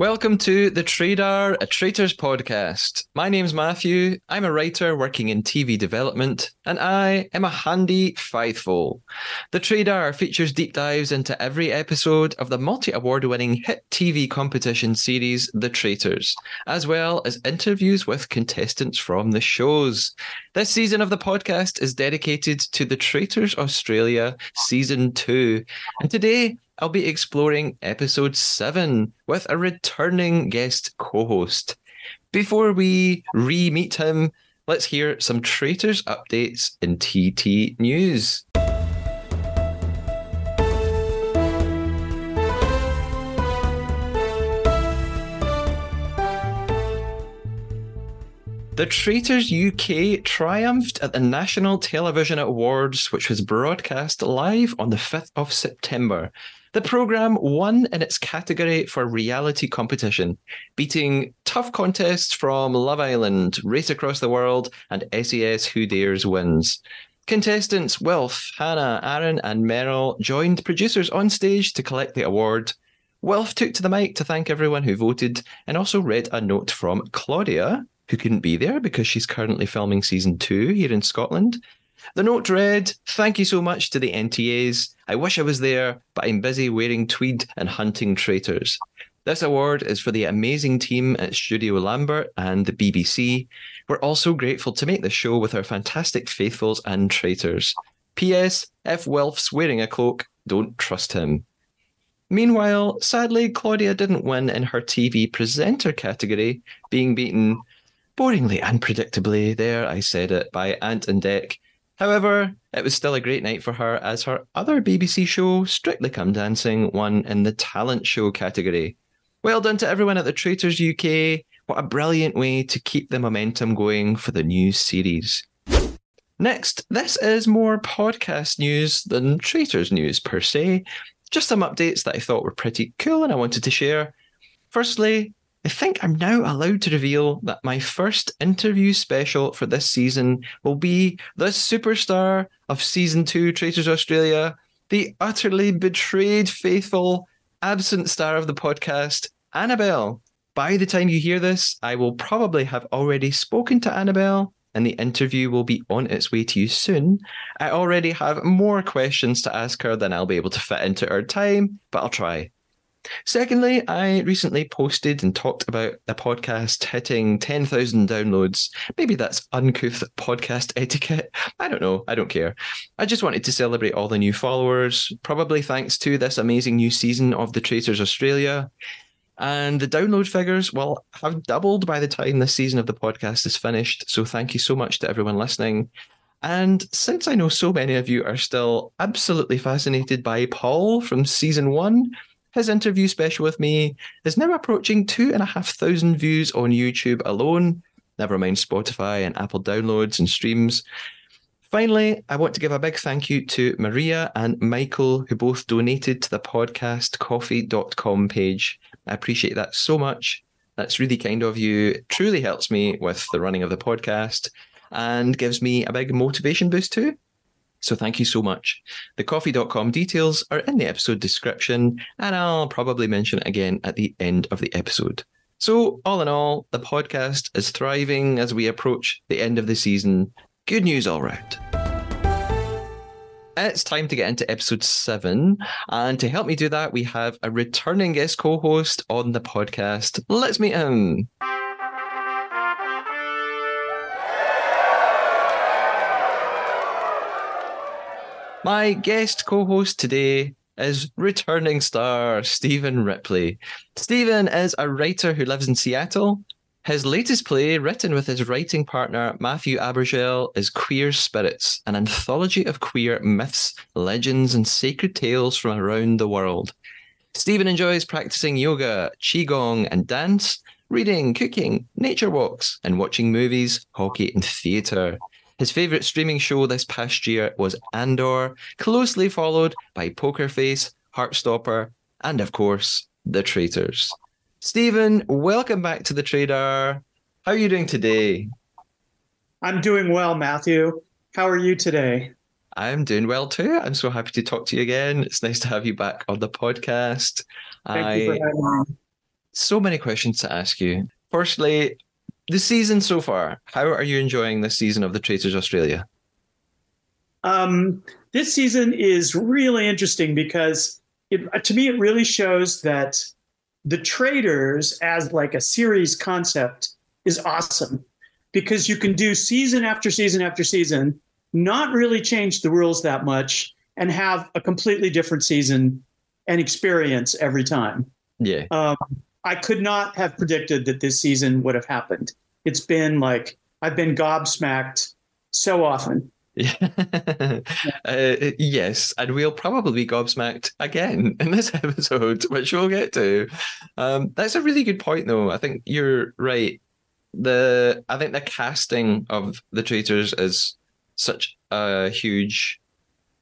Welcome to the Traidar, a Traitors podcast. My name's Matthew. I'm a writer working in TV development, and I am a handy faithful. The Traidar features deep dives into every episode of the multi award winning hit TV competition series, The Traitors, as well as interviews with contestants from the shows. This season of the podcast is dedicated to The Traitors Australia Season 2. And today, I'll be exploring episode 7 with a returning guest co host. Before we re meet him, let's hear some Traitors updates in TT News. The Traitors UK triumphed at the National Television Awards, which was broadcast live on the 5th of September. The programme won in its category for reality competition, beating tough contests from Love Island, Race Across the World, and SAS Who Dares Wins. Contestants Wilf, Hannah, Aaron, and Meryl joined producers on stage to collect the award. Wilf took to the mic to thank everyone who voted and also read a note from Claudia, who couldn't be there because she's currently filming season two here in Scotland. The note read, Thank you so much to the NTAs. I wish I was there, but I'm busy wearing tweed and hunting traitors. This award is for the amazing team at Studio Lambert and the BBC. We're also grateful to make the show with our fantastic faithfuls and traitors. P.S. If Wilf's wearing a cloak, don't trust him. Meanwhile, sadly, Claudia didn't win in her TV presenter category, being beaten boringly and predictably, there I said it, by Ant and Dec However, it was still a great night for her as her other BBC show, Strictly Come Dancing, won in the talent show category. Well done to everyone at the Traitors UK. What a brilliant way to keep the momentum going for the new series. Next, this is more podcast news than Traitors news per se. Just some updates that I thought were pretty cool and I wanted to share. Firstly, I think I'm now allowed to reveal that my first interview special for this season will be the superstar of season two, Traitors Australia, the utterly betrayed, faithful, absent star of the podcast, Annabelle. By the time you hear this, I will probably have already spoken to Annabelle and the interview will be on its way to you soon. I already have more questions to ask her than I'll be able to fit into her time, but I'll try. Secondly, I recently posted and talked about a podcast hitting 10,000 downloads. Maybe that's uncouth podcast etiquette. I don't know. I don't care. I just wanted to celebrate all the new followers, probably thanks to this amazing new season of The Traitors Australia. And the download figures will have doubled by the time this season of the podcast is finished. So thank you so much to everyone listening. And since I know so many of you are still absolutely fascinated by Paul from season one, His interview special with me is now approaching two and a half thousand views on YouTube alone, never mind Spotify and Apple downloads and streams. Finally, I want to give a big thank you to Maria and Michael, who both donated to the podcast ko-fi.com page. I appreciate that so much. That's really kind of you. Truly helps me with the running of the podcast and gives me a big motivation boost too. So thank you so much. The ko-fi.com details are in the episode description, and I'll probably mention it again at the end of the episode. So, all in all, the podcast is thriving as we approach the end of the season. Good news all round. It's time to get into episode seven. And to help me do that, we have a returning guest co host on the podcast. Let's meet him. My guest co host today is returning star Steven Ripley. Steven is a writer who lives in Seattle. His latest play, written with his writing partner Matthew Abergel, is Queer Spirits, an anthology of queer myths, legends, and sacred tales from around the world. Steven enjoys practicing yoga, qigong, and dance, reading, cooking, nature walks, and watching movies, hockey, and theatre. His favourite streaming show this past year was Andor, closely followed by Poker Face, Heartstopper, and of course, The Traitors. Steven, welcome back to the Traidar. How are you doing today? I'm doing well, Matthew. How are you today? I'm doing well too. I'm so happy to talk to you again. It's nice to have you back on the podcast. Thank I, you for having me. so many questions to ask you. Firstly, the season so far. How are you enjoying this season of The Traitors Australia? Um, this season is really interesting because it, to me, it really shows that the traders as like a series concept is awesome because you can do season after season after season, not really change the rules that much and have a completely different season and experience every time. Yeah. Um, I could not have predicted that this season would have happened. It's been like I've been gobsmacked so often. Yeah. uh, yes, and we'll probably be gobsmacked again in this episode, which we'll get to. Um, that's a really good point, though. I think you're right. The I think the casting of the traitors is such a huge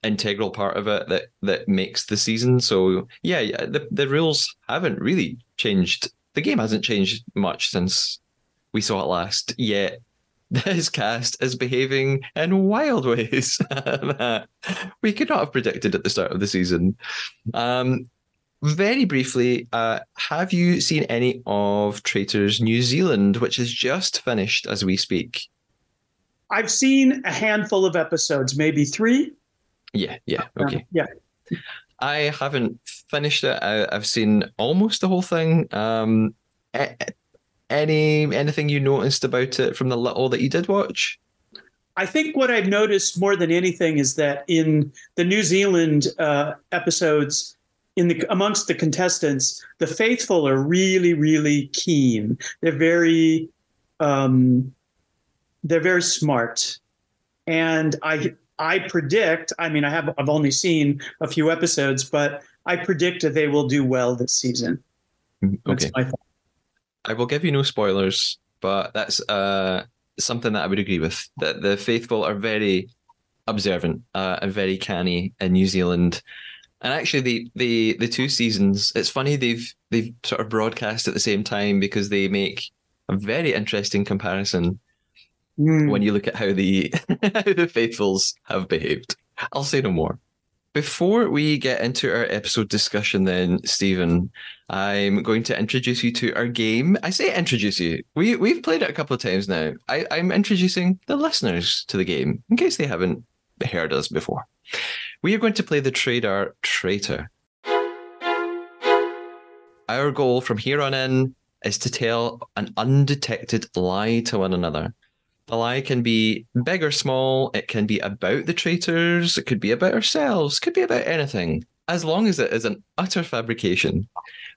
integral part of it that that makes the season. So yeah, the the rules haven't really changed. The game hasn't changed much since we saw it last. Yet this cast is behaving in wild ways that we could not have predicted at the start of the season. Um, very briefly, uh, have you seen any of Traitors New Zealand, which has just finished as we speak? I've seen a handful of episodes, maybe three. Yeah, yeah, okay. Yeah. I haven't finished it. I, I've seen almost the whole thing. Um, a- any anything you noticed about it from the little that you did watch? I think what I've noticed more than anything is that in the New Zealand uh, episodes, in the amongst the contestants, the faithful are really, really keen. They're very, um, they're very smart, and I I predict. I mean, I have I've only seen a few episodes, but I predict that they will do well this season. That's Okay. my thought. I will give you no spoilers, but that's uh, something that I would agree with. That the faithful are very observant uh, and very canny in New Zealand. And actually, the, the the two seasons, it's funny they've they've sort of broadcast at the same time because they make a very interesting comparison Mm. when you look at how the how the faithfuls have behaved. I'll say no more. Before we get into our episode discussion, then, Steven, I'm going to introduce you to our game. I say introduce you. We we've played it a couple of times now. I, I'm introducing the listeners to the game in case they haven't heard us before. We are going to play the Traidar Traitor. Our goal from here on in is to tell an undetected lie to one another. The lie can be big or small. It can be about the traitors. It could be about ourselves. Could be about anything, as long as it is an utter fabrication.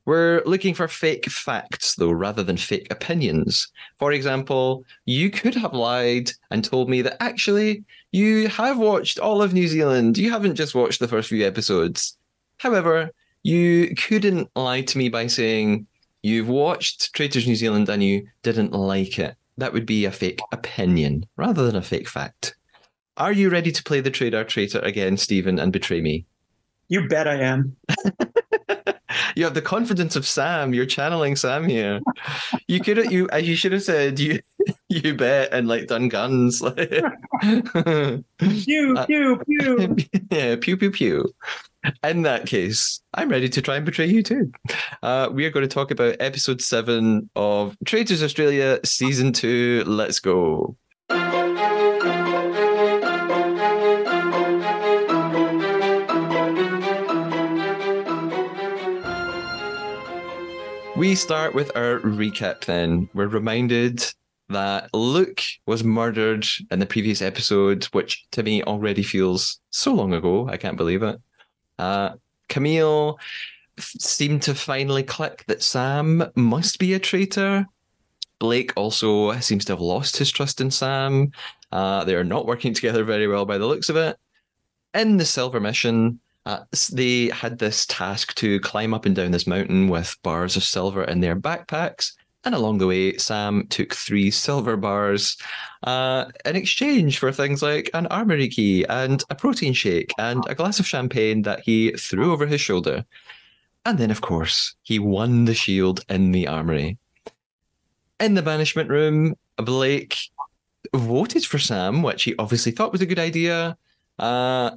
We're looking for fake facts, though, rather than fake opinions. For example, you could have lied and told me that actually you have watched all of New Zealand. You haven't just watched the first few episodes. However, You couldn't lie to me by saying you've watched Traitors New Zealand and you didn't like it. That would be a fake opinion rather than a fake fact. Are you ready to play the Traidar Traitor again, Steven, and betray me? You bet I am. you have the confidence of Sam. You're channeling Sam here. You could have you uh, you should have said you you bet and like done guns. pew pew pew. yeah, pew pew pew. In that case, I'm ready to try and betray you too. Uh, we are going to talk about episode seven of Traitors Australia season two. Let's go. We start with our recap then. We're reminded that Luke was murdered in the previous episode, which to me already feels so long ago. I can't believe it. Uh, Camille f- seemed to finally click that Sam must be a traitor. Blake also seems to have lost his trust in Sam. Uh, they are not working together very well by the looks of it. In the Silver Mission, uh, they had this task to climb up and down this mountain with bars of silver in their backpacks. And along the way, Sam took three silver bars uh, in exchange for things like an armory key and a protein shake and a glass of champagne that he threw over his shoulder. And then, of course, he won the shield in the armory. In the banishment room, Blake voted for Sam, which he obviously thought was a good idea. Uh,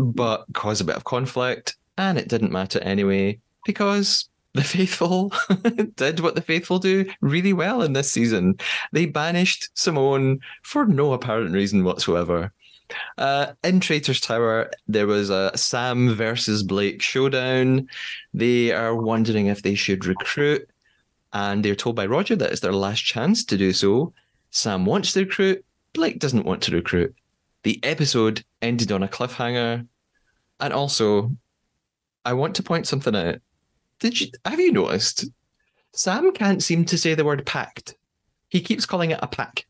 but caused a bit of conflict, and it didn't matter anyway because the faithful did what the faithful do really well in this season. They banished Simone for no apparent reason whatsoever. Uh, in Traitor's Tower, there was a Sam versus Blake showdown. They are wondering if they should recruit, and they're told by Rodger that it's their last chance to do so. Sam wants to recruit, Blake doesn't want to recruit. The episode ended on a cliffhanger. And also, I want to point something out. Did you have you noticed? Sam can't seem to say the word packed. He keeps calling it a pack.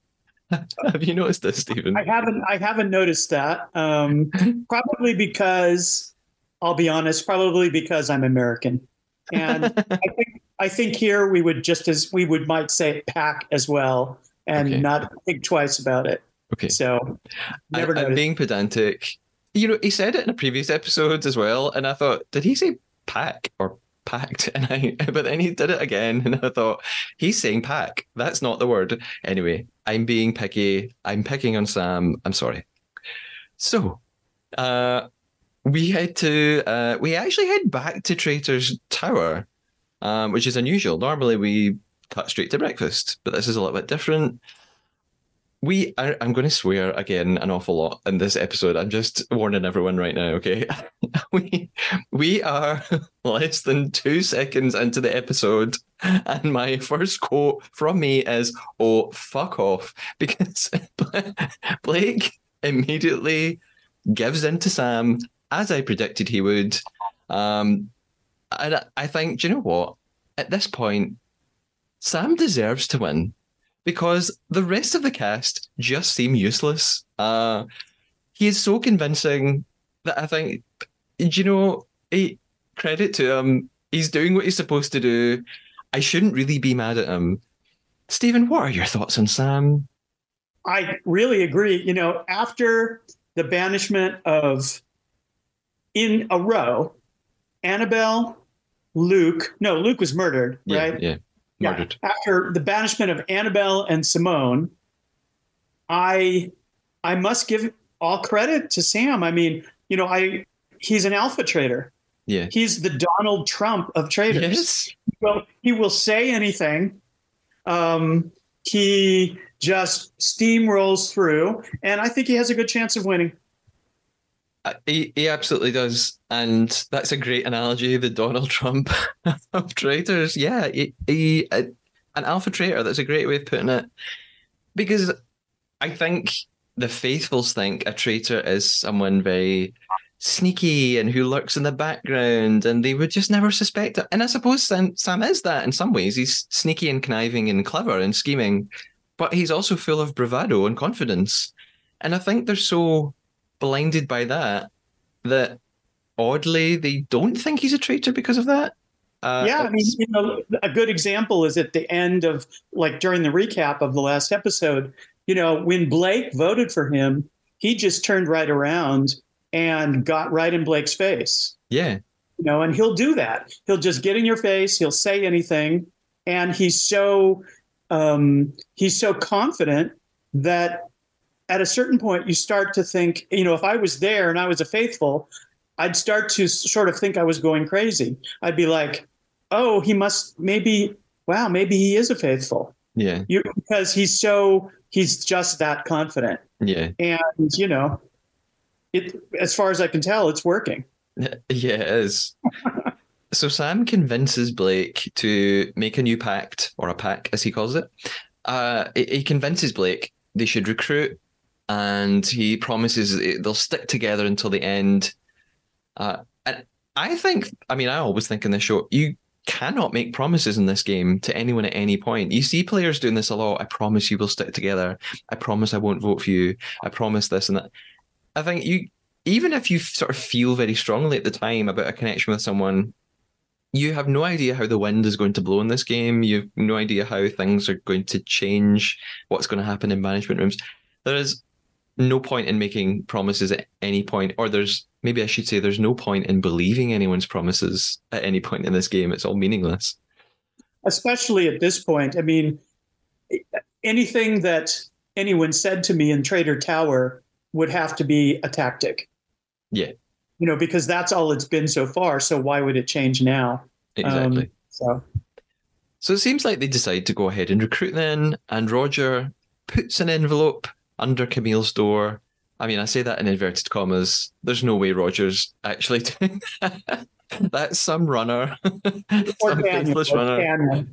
have you noticed this, Steven? I haven't. I haven't noticed that. Um, probably because I'll be honest. Probably because I'm American, and I think I think here we would just as we would might say pack as well, and Okay. not think twice about it. Okay. So never I, am being pedantic. You know, he said it in a previous episode as well, and I thought, did he say pack or packed? And I, but then he did it again, and I thought he's saying pack. That's not the word. Anyway, I'm being picky. I'm picking on Sam. I'm sorry. So, uh, we head to uh, we actually head back to Traitor's Tower, um, which is unusual. Normally we cut straight to breakfast, but this is a little bit different. We are, I'm going to swear again an awful lot in this episode. I'm just warning everyone right now, okay? we we are less than two seconds into the episode, and my first quote from me is, "Oh fuck off," because Blake immediately gives in to Sam as I predicted he would. Um, and I- think, do you know what? At this point, Sam deserves to win because the rest of the cast just seem useless. Uh, he is so convincing that I think, you know, he, credit to him. He's doing what he's supposed to do. I shouldn't really be mad at him. Steven, what are your thoughts on Sam? I really agree. You know, after the banishment of in a row, Annabelle, Luke, no, Luke was murdered, Yeah, right? yeah, Yeah. murdered. After the banishment of Annabelle and Simone, I I must give all credit to Sam. I mean, you know, I he's an alpha trader. Yeah. He's the Donald Trump of traders Yes. well, he will say anything. Um, he just steamrolls through, and I think he has a good chance of winning. Uh, He, he absolutely does. And that's a great analogy, the Donald Trump of traitors. Yeah, he, he, uh, an alpha traitor. That's a great way of putting it. Because I think the faithfuls think a traitor is someone very sneaky and who lurks in the background and they would just never suspect it. And I suppose Sam, Sam is that in some ways. He's sneaky and conniving and clever and scheming, but he's also full of bravado and confidence. And I think they're so blinded by that that oddly they don't think he's a traitor because of that. Uh, yeah, I mean, you know, a good example is at the end of like during the recap of the last episode. You know, when Blake voted for him, he just turned right around and got right in Blake's face. Yeah. You know, and he'll do that. He'll just get in your face. He'll say anything, and he's so um, he's so confident that at a certain point you start to think, you know, if I was there and I was a faithful, I'd start to sort of think I was going crazy. I'd be like, oh, he must maybe, wow, maybe he is a faithful. Yeah. You, because he's so, he's just that confident. Yeah. And, you know, it, as far as I can tell, it's working. Is. so Sam convinces Blake to make a new pact, or a pack as he calls it. Uh, he convinces Blake they should recruit, and he promises they'll stick together until the end. Uh, and I think, I mean, I always think in this show, you cannot make promises in this game to anyone at any point. You see players doing this a lot. I promise you will stick together. I promise I won't vote for you. I promise this and that. I think you, even if you sort of feel very strongly at the time about a connection with someone, you have no idea how the wind is going to blow in this game. You have no idea how things are going to change, what's going to happen in management rooms. There is no point in making promises at any point, or there's maybe I should say there's no point in believing anyone's promises at any point in this game. It's all meaningless. Especially at this point. I mean, anything that anyone said to me in Trader Tower would have to be a tactic. Yeah. You know, because that's all it's been so far. So why would it change now? Exactly. Um, so. So it seems like they decide to go ahead and recruit then, and Rodger puts an envelope under Camille's door. I mean, I say that in inverted commas. There's no way Rodger's actually doing that. That's some runner, some faithless runner.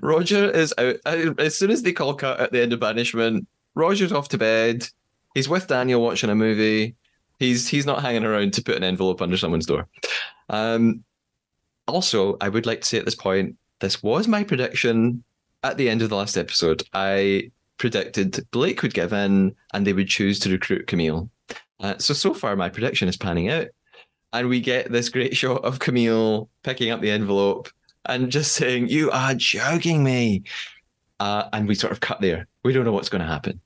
Rodger is out as soon as they call cut at the end of banishment. Rodger's off to bed. He's with Daniel watching a movie. He's he's not hanging around to put an envelope under someone's door. Um, also, I would like to say at this point, this was my prediction at the end of the last episode. I predicted Blake would give in and they would choose to recruit Camille. Uh, so, so far, my prediction is panning out. And we get this great shot of Camille picking up the envelope and just saying, You are joking me. Uh, and we sort of cut there. We don't know what's going to happen.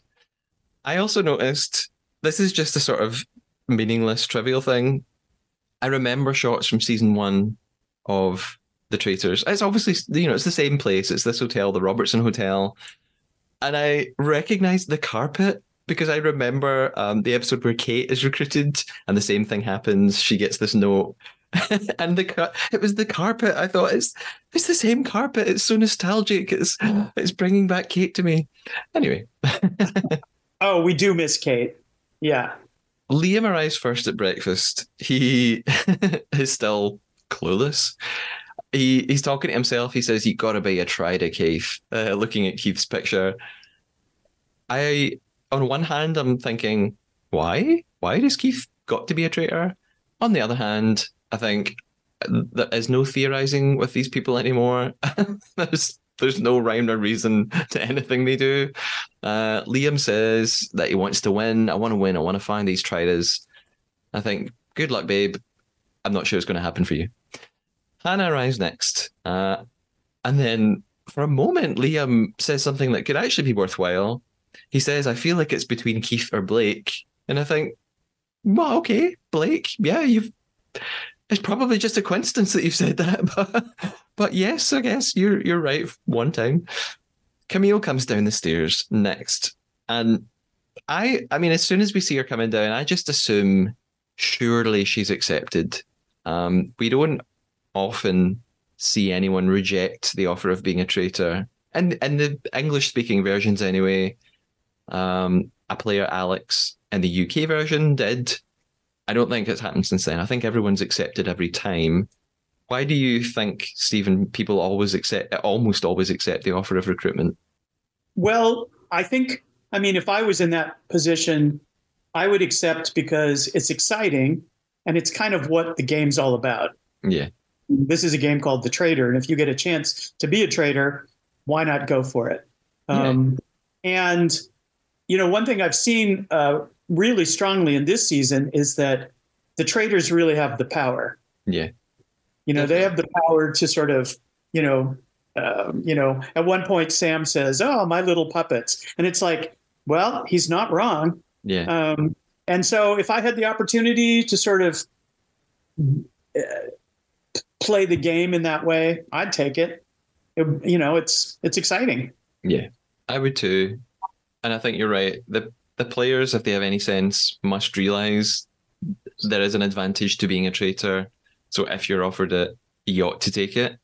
I also noticed this is just a sort of meaningless, trivial thing. I remember shots from season one of The Traitors. It's obviously, you know, it's the same place. It's this hotel, the Robertson Hotel and I recognized the carpet because I remember um, the episode where Kate is recruited and the same thing happens. She gets this note. and the it was the carpet. I thought it's it's the same carpet. It's so nostalgic. It's it's bringing back Kate to me. Anyway. oh, we do miss Kate. Yeah. Liam arrives first at breakfast. He is still clueless he he's talking to himself. He says, "You got to be a traitor, Keith." Uh, looking at Keith's picture, I on one hand I'm thinking, why? Why does Keith got to be a traitor? On the other hand, I think there is no theorizing with these people anymore. there's there's no rhyme or reason to anything they do. Uh, Liam says that he wants to win. I want to win. I want to find these traders. I think, good luck, babe. I'm not sure it's going to happen for you. Hannah arrives next. Uh, and then for a moment, Liam says something that could actually be worthwhile. He says, I feel like it's between Keith or Blake. And I think, well, okay, Blake, yeah, you've. It's probably just a coincidence that you've said that, but but yes, I guess you're you're right. One time, Camille comes down the stairs next, and I I mean, as soon as we see her coming down, I just assume surely she's accepted. Um, we don't often see anyone reject the offer of being a traitor. And in the English speaking versions, anyway, um, a player, Alex, in the UK version did. I don't think it's happened since then. I think everyone's accepted every time. Why do you think, Steven, people always accept, almost always accept the offer of recruitment? Well, I think, I mean, if I was in that position, I would accept because it's exciting and it's kind of what the game's all about. Yeah this is a game called The Trader. and if you get a chance to be a trader, why not go for it? Um, and you know, one thing I've seen uh, really strongly in this season is that the traders really have the power. Yeah. You know, they have the power to sort of, you know, um, you know, at one point Sam says, "Oh, my little puppets," and it's like, well, he's not wrong. Yeah. Um, and so, if I had the opportunity to sort of uh, play the game in that way, I'd take it. it. You know, it's it's exciting. Yeah, I would too, and I think you're right. the The players, if they have any sense, must realize there is an advantage to being a traitor. So if you're offered it, you ought to take it.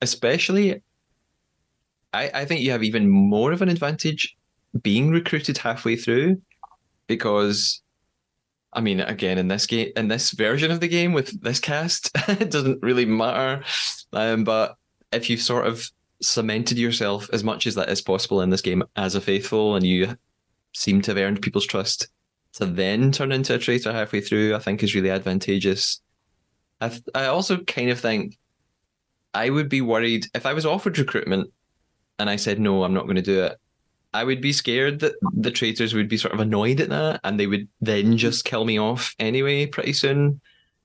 Especially, I, I think you have even more of an advantage being recruited halfway through because I mean, again, in this game, in this version of the game with this cast, it doesn't really matter. Um, but if you've sort of cemented yourself as much as that is possible in this game as a faithful, and you seem to have earned people's trust, to then turn into a traitor halfway through, I think is really advantageous. I, th- I also kind of think I would be worried if I was offered recruitment and I said no, I'm not going to do it. I would be scared that the traitors would be sort of annoyed at that and they would then just kill me off anyway pretty soon.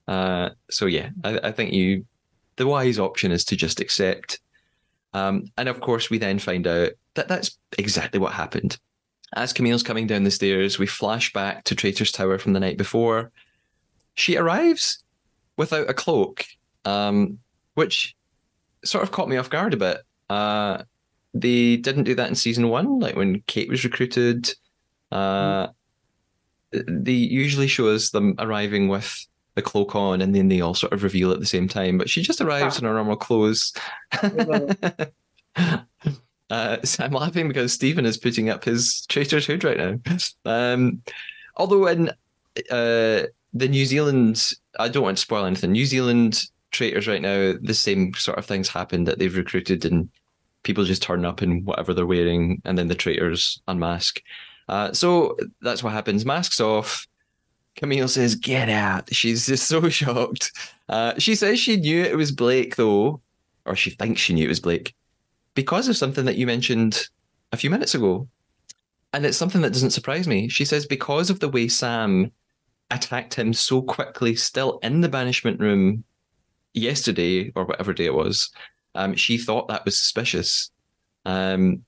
Uh, so yeah, I, I, think you the wise option is to just accept. Um, and of course, we then find out that that's exactly what happened. As Camille's coming down the stairs, we flash back to Traitor's Tower from the night before. She arrives without a cloak, um, which sort of caught me off guard a bit. Uh, they didn't do that in season one, like when Kate was recruited. Uh, they usually show us them arriving with the cloak on, and then they all sort of reveal at the same time. But she just arrives ah. in her normal clothes. uh, so I'm laughing because Steven is putting up his traitor's hood right now. Um, although in uh, the New Zealand, I don't want to spoil anything. New Zealand traitors right now, the same sort of things happen that they've recruited and people just turn up in whatever they're wearing, and then the traitors unmask. Uh, so that's what happens. Masks off. Camille says, "Get out!" She's just so shocked. Uh, she says she knew it was Blake, though, or she thinks she knew it was Blake, because of something that you mentioned a few minutes ago, and it's something that doesn't surprise me. She says because of the way Sam attacked him so quickly, still in the banishment room yesterday or whatever day it was, um, she thought that was suspicious. Um,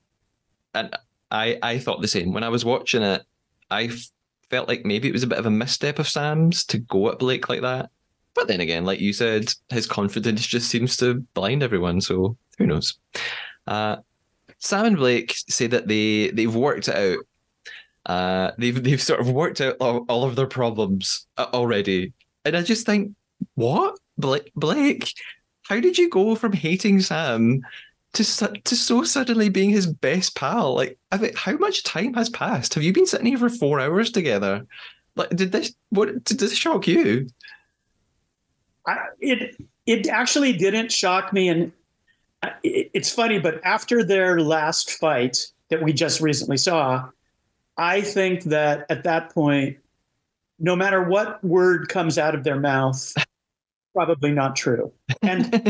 and I, I thought the same. When I was watching it, I f- felt like maybe it was a bit of a misstep of Sam's to go at Blake like that. But then again, like you said, his confidence just seems to blind everyone. So who knows? Uh, Sam and Blake say that they they've worked it out. Uh, they've they've sort of worked out all, all of their problems uh, already, and I just think, what Blake Blake how did you go from hating Sam to to so suddenly being his best pal? Like, I how much time has passed? Have you been sitting here for four hours together? Like, did this what did this shock you? I, it it actually didn't shock me, and it's funny. But after their last fight that we just recently saw, I think that at that point, no matter what word comes out of their mouth, probably not true. And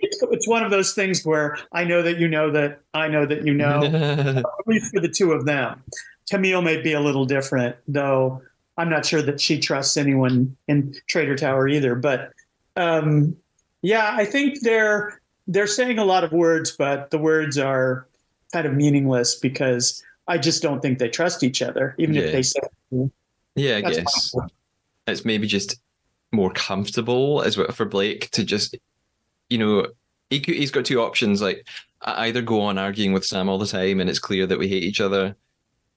it's, it's, one of those things where I know that you know that I know that you know, at least for the two of them. Camille may be a little different, though I'm not sure that she trusts anyone in Trader Tower either. But um, yeah, I think they're they're saying a lot of words, but the words are kind of meaningless because I just don't think they trust each other, even yeah. if they say. Yeah, I guess it's maybe just more comfortable as well for Blake to just, you know, he he's got two options. Like either go on arguing with Sam all the time, and it's clear that we hate each other,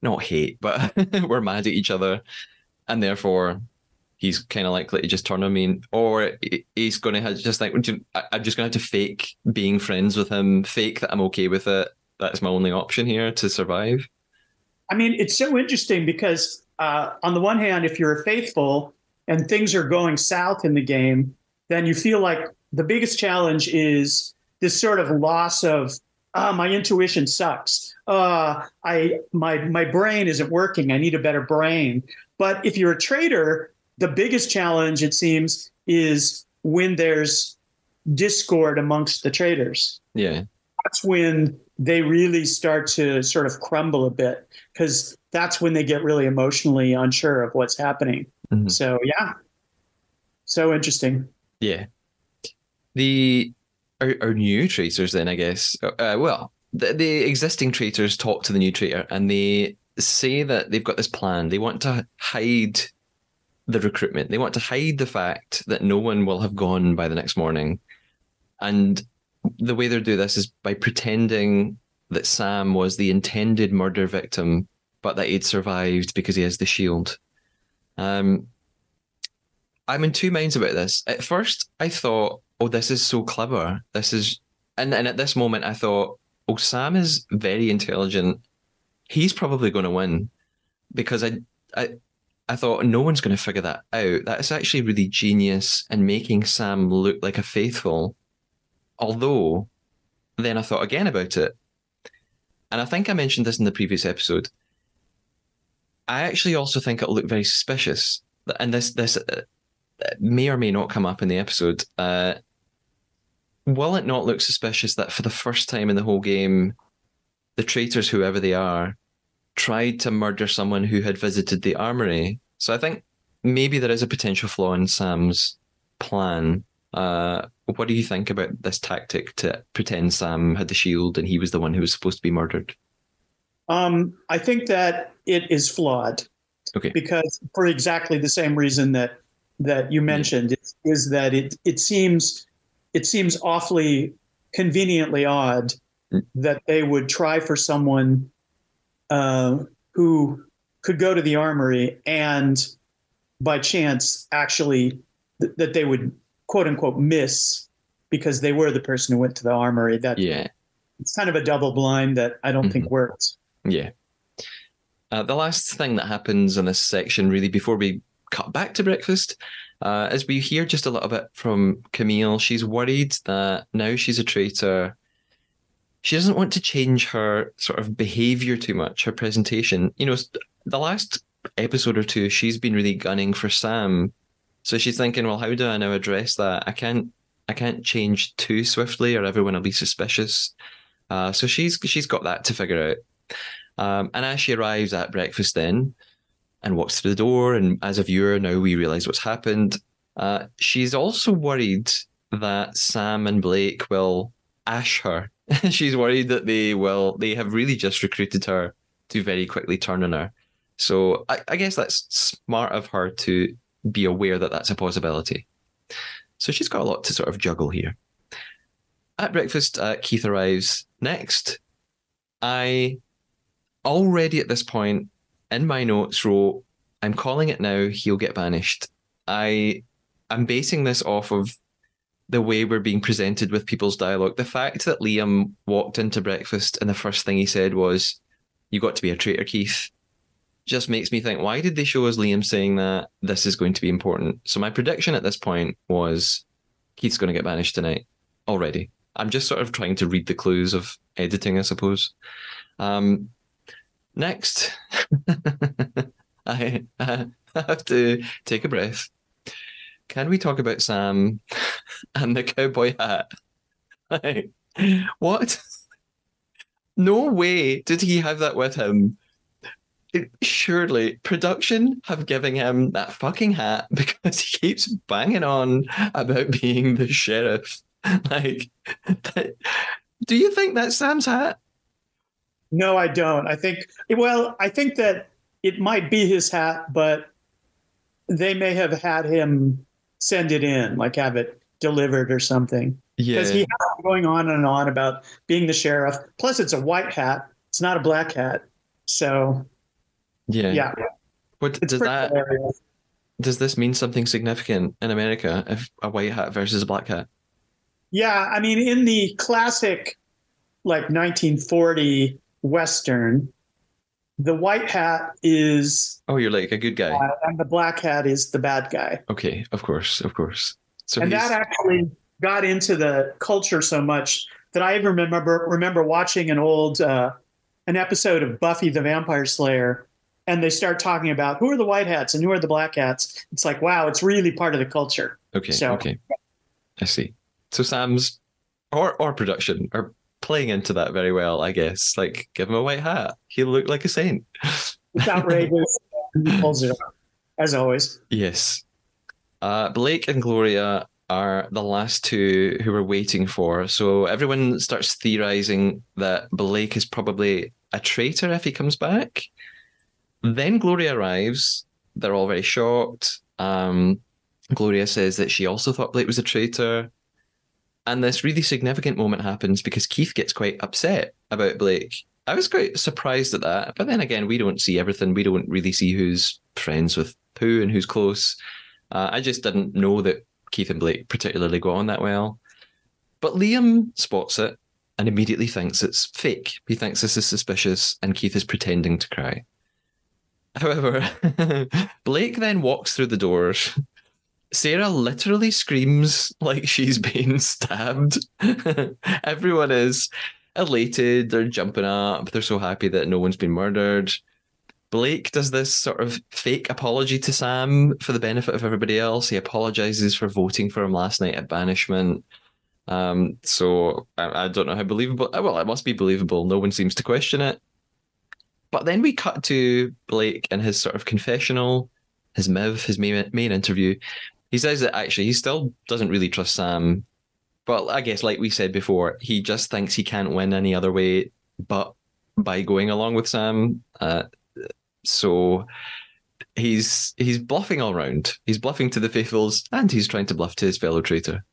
not hate, but we're mad at each other, and therefore he's kind of likely to just turn on me, or he's going to just like, I'm just going to have to fake being friends with him, fake that I'm okay with it. That's my only option here to survive. I mean, it's so interesting because uh, on the one hand, if you're faithful, and things are going south in the game, then you feel like the biggest challenge is this sort of loss of ah, my intuition sucks. Uh, I my my brain isn't working. I need a better brain. But if you're a traitor, the biggest challenge it seems is when there's discord amongst the traders. Yeah. That's when they really start to sort of crumble a bit because that's when they get really emotionally unsure of what's happening. Mm-hmm. So yeah. So interesting. Yeah. The our, our new traders then I guess. Uh, well, the, the existing traders talk to the new trader and they say that they've got this plan. They want to hide the recruitment. They want to hide the fact that no one will have gone by the next morning. And the way they do this is by pretending that Sam was the intended murder victim, but that he'd survived because he has the shield. Um, I'm in two minds about this. At first, I thought, "Oh, this is so clever. This is," and and at this moment, I thought, "Oh, Sam is very intelligent. He's probably going to win," because I, I, I thought no one's going to figure that out. That's actually really genius and making Sam look like a faithful. Although, then I thought again about it, and I think I mentioned this in the previous episode. I actually also think it'll look very suspicious, and this this uh, may or may not come up in the episode. Uh, will it not look suspicious that for the first time in the whole game, the traitors, whoever they are, tried to murder someone who had visited the armory? So I think maybe there is a potential flaw in Sam's plan. Uh, what do you think about this tactic to pretend Sam had the shield and he was the one who was supposed to be murdered? Um, I think that it is flawed. Okay. Because for exactly the same reason that that you mentioned is, is that it it seems it seems awfully conveniently odd Mm. that they would try for someone uh, who could go to the armory and by chance actually th- that they would quote unquote miss because they were the person who went to the armory that Yeah. it's kind of a double blind that i don't think works Yeah. Uh, the last thing that happens in this section, really, before we cut back to breakfast, uh, is we hear just a little bit from Camille. She's worried that now she's a traitor. She doesn't want to change her sort of behavior too much, her presentation. You know, the last episode or two, she's been really gunning for Sam. So she's thinking, well, how do I now address that? I can't, I can't change too swiftly, or everyone will be suspicious. Uh, so she's she's got that to figure out. Um, and as she arrives at breakfast, then and walks through the door, and as a viewer, now we realize what's happened. Uh, she's also worried that Sam and Blake will ash her. she's worried that they will. They have really just recruited her to very quickly turn on her. So I, I guess that's smart of her to be aware that that's a possibility. So she's got a lot to sort of juggle here. At breakfast, uh, Keith arrives next. I already at this point in my notes wrote, I'm calling it now, he'll get banished. I I'm basing this off of the way we're being presented with people's dialogue. The fact that Liam walked into breakfast and the first thing he said was, You got to be a traitor, Keith, just makes me think, why did they show us Liam saying that this is going to be important? So my prediction at this point was Keith's going to get banished tonight already. I'm just sort of trying to read the clues of editing, I suppose. Um, next, I, I have to take a breath. Can we talk about Sam and the cowboy hat? Like, what? No way did he have that with him. It- surely production have given him that fucking hat because he keeps banging on about being the sheriff. Like, that- do you think that's Sam's hat? No, I don't. I think, well, I think that it might be his hat, but they may have had him send it in, like have it delivered or something. Yeah. Because he has been going on and on about being the sheriff. Plus, it's a white hat, it's not a black hat. So, yeah. yeah, What it's does that hilarious. does this mean something significant in America if a white hat versus a black hat? Yeah, I mean, in the classic, like 1940 Western, the white hat is, Oh, you're like a good guy. uh, and the black hat is the bad guy. Okay, of course, of course. So and he's, that actually got into the culture so much that I even remember remember watching an old uh, an episode of Buffy the Vampire Slayer, and they start talking about who are the white hats and who are the black hats. It's like wow, it's really part of the culture. okay, so- okay. I see. So Sam's or or production are playing into that very well, I guess. Like, give him a white hat. He'll look like a saint. It's outrageous. he pulls it off, as always. Yes. Uh, Blake and Gloria are the last two who we're waiting for. So everyone starts theorizing that Blake is probably a traitor if he comes back. Then Gloria arrives. They're all very shocked. Um, Gloria says that she also thought Blake was a traitor. And this really significant moment happens because Keith gets quite upset about Blake. I was quite surprised at that. But then again, we don't see everything. We don't really see who's friends with who and who's close. Uh, I just didn't know that Keith and Blake particularly go on that well. But Liam spots it and immediately thinks it's fake. He thinks this is suspicious, and Keith is pretending to cry. However, Blake then walks through the doors. Sarah literally screams like she's being stabbed. Everyone is elated, they're jumping up, they're so happy that no one's been murdered. Blake does this sort of fake apology to Sam for the benefit of everybody else. He apologizes for voting for him last night at banishment. Um, so I, I don't know how believable. Well, it must be believable. No one seems to question it. But then we cut to Blake and his sort of confessional, his MIV, his main, main interview. He says that actually he still doesn't really trust Sam. But I guess, like we said before, he just thinks he can't win any other way but by going along with Sam. Uh, so he's he's bluffing all around. He's bluffing to the faithfuls, and he's trying to bluff to his fellow traitor.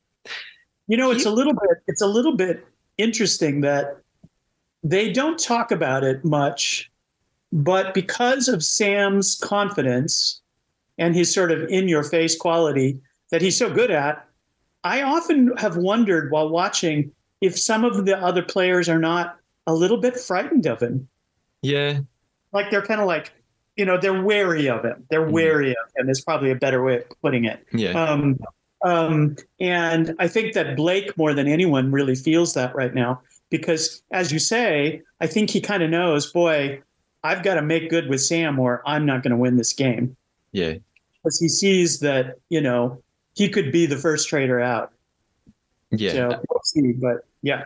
You know, it's a little bit it's a little bit interesting that they don't talk about it much, but because of Sam's confidence and his sort of in your face quality that he's so good at, I often have wondered while watching if some of the other players are not a little bit frightened of him. Yeah. Like they're kind of like, you know, they're wary of him. They're Mm-hmm. wary of him is probably a better way of putting it. Yeah. Um, um, and I think that Blake, more than anyone, really feels that right now because, as you say, I think he kind of knows, boy, I've got to make good with Sam or I'm not going to win this game. Yeah. Because he sees that, you know, he could be the first traitor out. Yeah. So we'll see. But yeah.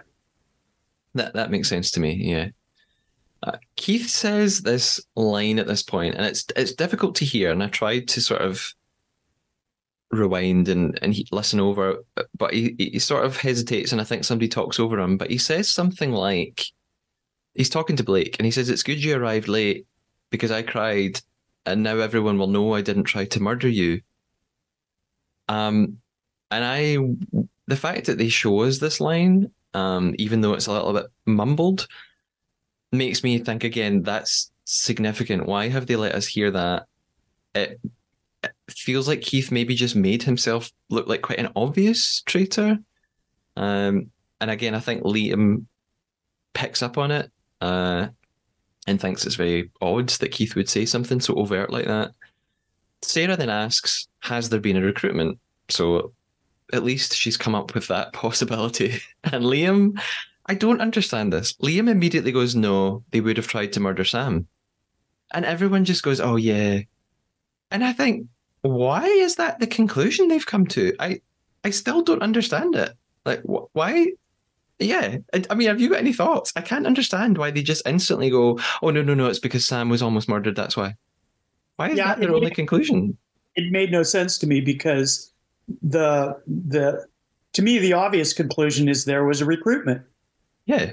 That that makes sense to me. Yeah. Uh, Keith says this line at this point, and it's it's difficult to hear. And I tried to sort of rewind and and he, listen over, but he he sort of hesitates, and I think somebody talks over him. But he says something like, he's talking to Blake, and he says, "It's good you arrived late because I cried, and now everyone will know I didn't try to murder you." Um, and I, the fact that they show us this line, um, even though it's a little bit mumbled, makes me think again that's significant. Why have they let us hear that? It, it feels like Keith maybe just made himself look like quite an obvious traitor. Um, and again, I think Liam picks up on it uh, and thinks it's very odd that Keith would say something so overt like that. Sarah then asks, Has there been a recruitment? So at least she's come up with that possibility. And Liam, I don't understand this. Liam immediately goes, No, they would have tried to murder Sam. And everyone just goes, Oh, yeah. And I think, why is that the conclusion they've come to? I, I still don't understand it. Like, wh- why? Yeah. I, I mean, have you got any thoughts? I can't understand why they just instantly go, Oh, no, no, no, it's because Sam was almost murdered. That's why. Why is Yeah, that their only conclusion? It made no sense to me because the the to me the obvious conclusion is there was a recruitment. Yeah.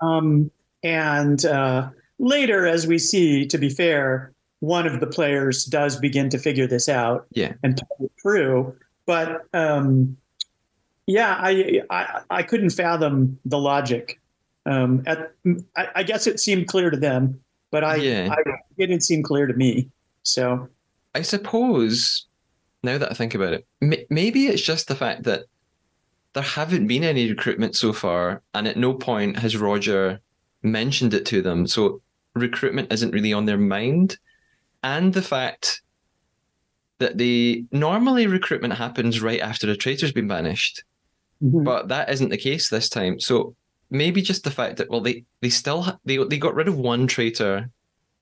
Um, and uh, later, as we see, to be fair, one of the players does begin to figure this out Yeah. and pull it through. But um, yeah, I, I I couldn't fathom the logic. Um, at, I, I guess it seemed clear to them, but I, Yeah. I it didn't seem clear to me. So I suppose now that I think about it, m- maybe it's just the fact that there haven't been any recruitment so far, and at no point has Rodger mentioned it to them. So recruitment isn't really on their mind, and the fact that the normally recruitment happens right after a traitor's been banished, mhm. but that isn't the case this time. So maybe just the fact that well, they they still they they got rid of one traitor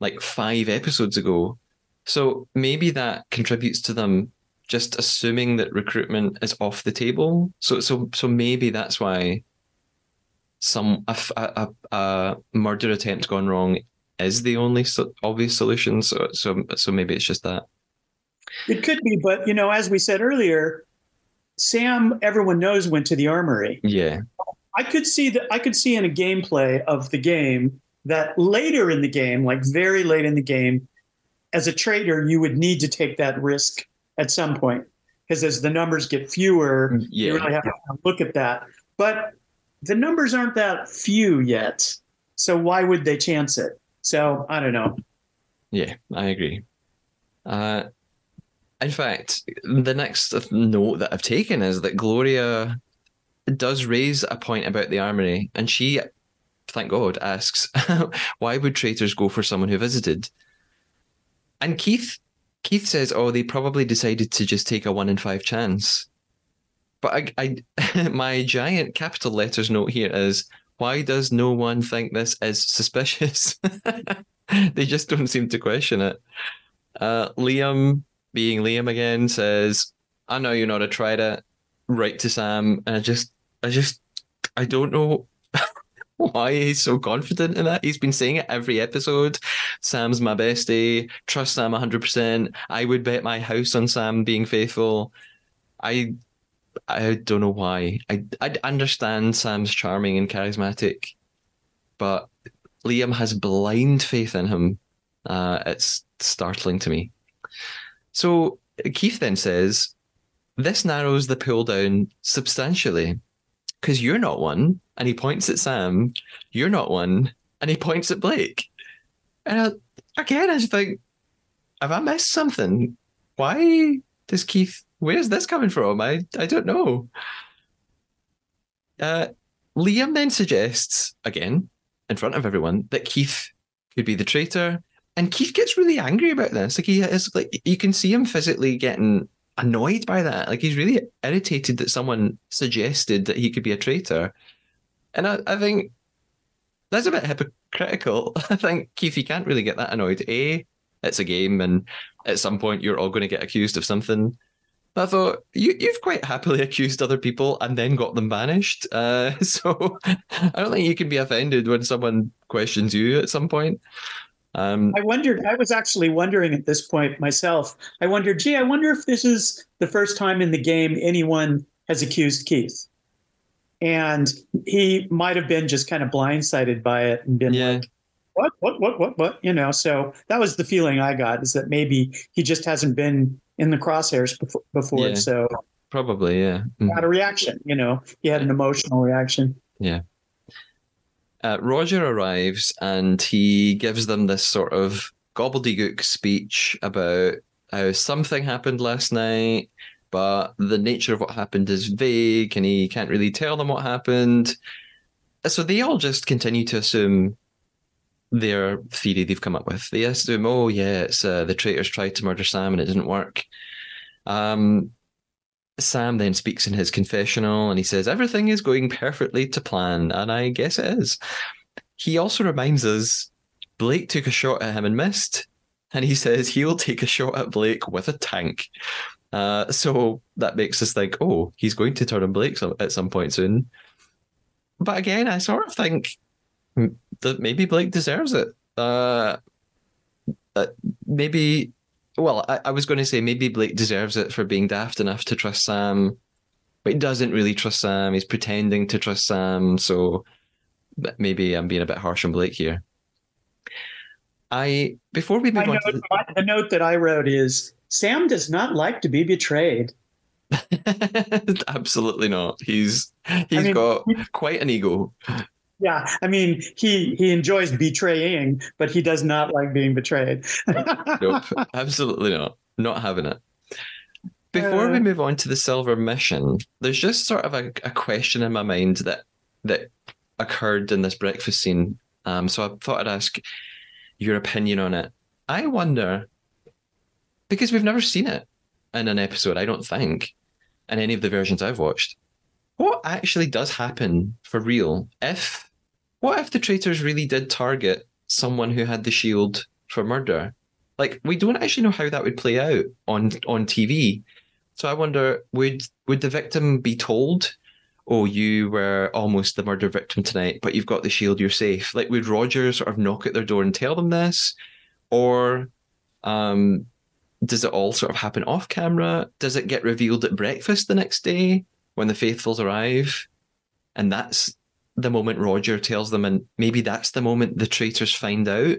like five episodes ago, so maybe that contributes to them just assuming that recruitment is off the table. So so so maybe that's why some a, a, a murder attempt gone wrong is the only so, obvious solution. So so so maybe it's just that. It could be, but you know, as we said earlier, Sam, everyone knows went to the armory. Yeah. I could see that. I could see in a gameplay of the game that later in the game, like very late in the game, as a traitor, you would need to take that risk at some point because as the numbers get fewer, Yeah. you really have to look at that. But the numbers aren't that few yet, so why would they chance it? So I don't know. Yeah, I agree. Uh, in fact, the next note that I've taken is that Gloria does raise a point about the armory, and she, thank God, asks, "Why would traitors go for someone who visited?" And Keith, Keith says, "Oh, they probably decided to just take a one in five chance." But I, I my giant capital letters note here is, "Why does no one think this is suspicious?" they just don't seem to question it. Uh, Liam, being Liam again, says, "I know you're not a it." Right to Sam, and I just, I just, I don't know why he's so confident in that. He's been saying it every episode. Sam's my bestie. Trust Sam 100%. I would bet my house on Sam being faithful. I I don't know why. I I understand Sam's charming and charismatic, but Liam has blind faith in him. Uh, it's startling to me. So Keith then says, "This narrows the pool down substantially." because you're not one. And he points at Sam. You're not one. And he points at Blake. And I, again, I just think, have I missed something? Why does Keith, where's this coming from? I, I don't know. Uh, Liam then suggests, again, in front of everyone, that Keith could be the traitor. And Keith gets really angry about this. Like he is like you can see him physically getting annoyed by that. Like he's really irritated that someone suggested that he could be a traitor. And I, I think that's a bit hypocritical. I think Keith, you can't really get that annoyed. A, it's a game, and at some point you're all going to get accused of something. But I thought you you've quite happily accused other people and then got them banished. Uh, so I don't think you can be offended when someone questions you at some point. Um, I wondered, I was actually wondering at this point myself, I wondered, gee, I wonder if this is the first time in the game anyone has accused Keith. And he might have been just kind of blindsided by it and been yeah, like, what, what, what, what, what, you know? So that was the feeling I got is that maybe he just hasn't been in the crosshairs before, before Yeah. so probably, yeah. Mhm. had a reaction, you know, he had an emotional reaction. Yeah. Uh, Rodger arrives and he gives them this sort of gobbledygook speech about how something happened last night, but the nature of what happened is vague and he can't really tell them what happened. So they all just continue to assume their theory they've come up with. They assume, oh, yeah, it's uh, the traitors tried to murder Sam and it didn't work. Um, Sam then speaks in his confessional and he says, Everything is going perfectly to plan. And I guess it is. He also reminds us Blake took a shot at him and missed. And he says he'll take a shot at Blake with a tank. Uh, so that makes us think, oh, he's going to turn on Blake at some point soon. But again, I sort of think that maybe Blake deserves it. Uh, uh, maybe well, I, I was going to say maybe Blake deserves it for being daft enough to trust Sam, but he doesn't really trust Sam. He's pretending to trust Sam, so maybe I'm being a bit harsh on Blake here. I before we My move on note, to the, my- the note that I wrote is Sam does not like to be betrayed. absolutely not. He's he's mean- got quite an ego. Yeah, I mean, he he enjoys betraying, but he does not like being betrayed. Nope, absolutely not. Not having it. Before we Uh. move on to the silver mission, there's just sort of a, a question in my mind that that occurred in this breakfast scene. Um, so I thought I'd ask your opinion on it. I wonder because we've never seen it in an episode, I don't think, in any of the versions I've watched. What actually does happen for real if what if the traitors really did target someone who had the shield for murder? Like we don't actually know how that would play out on on TV. So I wonder would would the victim be told, "Oh, you were almost the murder victim tonight, but you've got the shield, you're safe." Like would Rodger sort of knock at their door and tell them this, or um, does it all sort of happen off camera? Does it get revealed at breakfast the next day when the faithfuls arrive? And that's the moment Rodger tells them, and maybe that's the moment the traitors find out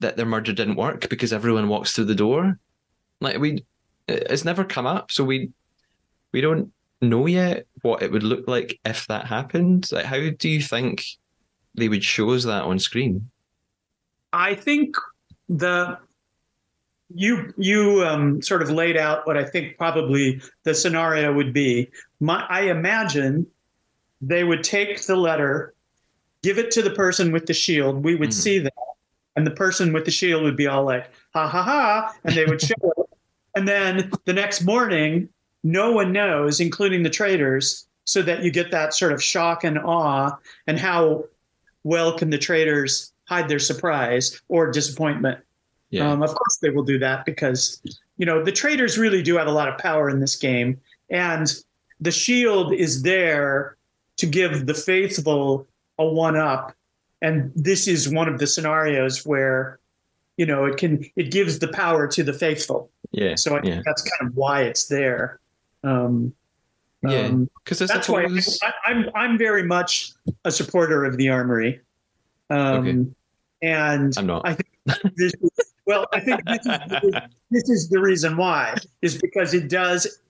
that their murder didn't work because everyone walks through the door. Like we, it's never come up, so we we don't know yet what it would look like if that happened. Like, how do you think they would show us that on screen? I think the you you um, sort of laid out what I think probably the scenario would be. My, I imagine they would take the letter, give it to the person with the shield. We would mm-hmm. see that, and the person with the shield would be all like, "Ha ha ha," and they would show it. And then the next morning, no one knows, including the traitors, so that you get that sort of shock and awe. And how well can the traitors hide their surprise or disappointment? Yeah. Um, of course, they will do that because you know the traitors really do have a lot of power in this game, and the shield is there to give the faithful a one up. And this is one of the scenarios where, you know, it can it gives the power to the faithful. Yeah. So I yeah. think that's kind of why it's there. Um, yeah, because um, that's suppose... why I, am I'm, I'm very much a supporter of the armory. Um, okay. And I'm not. I think this, well, I think this is, the, this is the reason why is because it does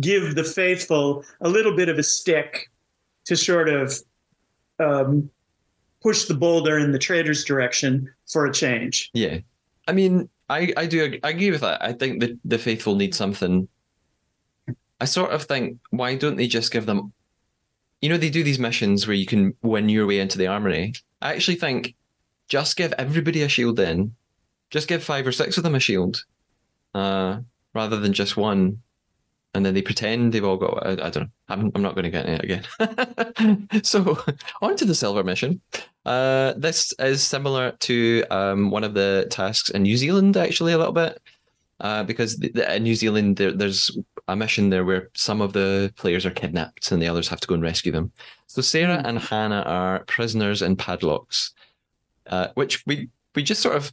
give the faithful a little bit of a stick to sort of um, push the boulder in the traitor's direction for a change. Yeah, I mean, I I do I agree with that. I think the the faithful need something. I sort of think why don't they just give them? You know, they do these missions where you can win your way into the armory. I actually think just give everybody a shield in. Just give five or six of them a shield, uh, rather than just one and then they pretend they've all got. I, I don't know. I'm, I'm not going to get into it again. so on to the silver mission. Uh, this is similar to um, one of the tasks in New Zealand, actually, a little bit, uh, because the, the, in New Zealand there, there's a mission there where some of the players are kidnapped and the others have to go and rescue them. So Sarah and Hannah are prisoners in padlocks, uh, which we we just sort of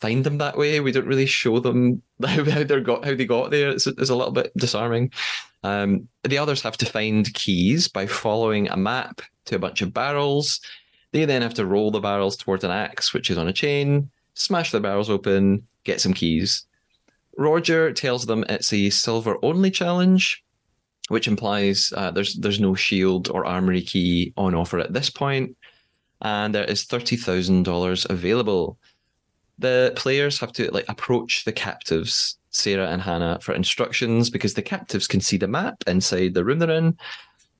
find them that way. We don't really show them how, how they got how they got there. It's, it's a little bit disarming. Um, the others have to find keys by following a map to a bunch of barrels. They then have to roll the barrels towards an axe, which is on a chain, smash the barrels open, get some keys. Rodger tells them it's a silver only challenge, which implies uh, there's there's no shield or armory key on offer at this point, and there is thirty thousand dollars available the players have to like approach the captives, Sarah and Hannah, for instructions because the captives can see the map inside the room they're in.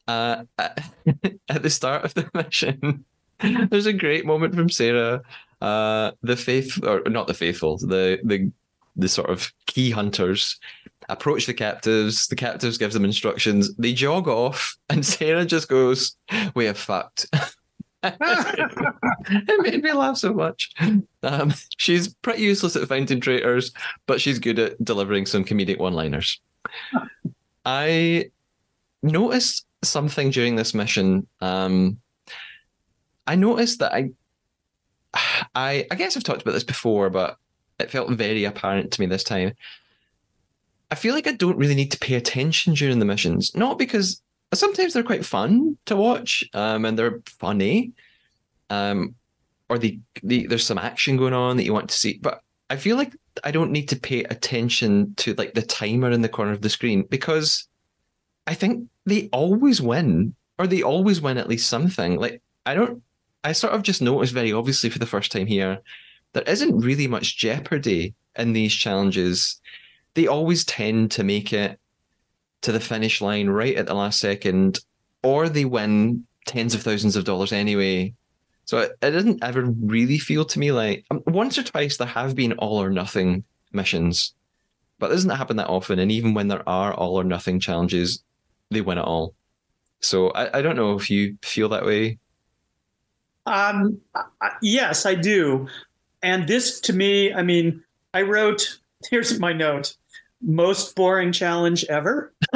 Uh, at the start of the mission, there's a great moment from Sarah. Uh, the faith, or not the faithful, the the the sort of key hunters approach the captives. The captives gives them instructions. They jog off, and Sarah just goes, "We have fucked." it made me laugh so much. Um, she's pretty useless at finding traitors, but she's good at delivering some comedic one-liners. I noticed something during this mission. Um, I noticed that I, I, I guess I've talked about this before, but it felt very apparent to me this time. I feel like I don't really need to pay attention during the missions, not because sometimes they're quite fun to watch um, and they're funny. Um, or the, the there's some action going on that you want to see but i feel like i don't need to pay attention to like the timer in the corner of the screen because i think they always win or they always win at least something. Like i don't i sort of just noticed very obviously for the first time here. There isn't really much jeopardy in these challenges. They always tend to make it to the finish line right at the last second, or they win tens of thousands of dollars anyway. So it, it didn't ever really feel to me like um, once or twice there have been all or nothing missions, but it doesn't happen that often. And even when there are all or nothing challenges, they win it all. So I, I don't know if you feel that way. Um, yes, I do. And this to me, I mean, I wrote, here's my note most boring challenge ever.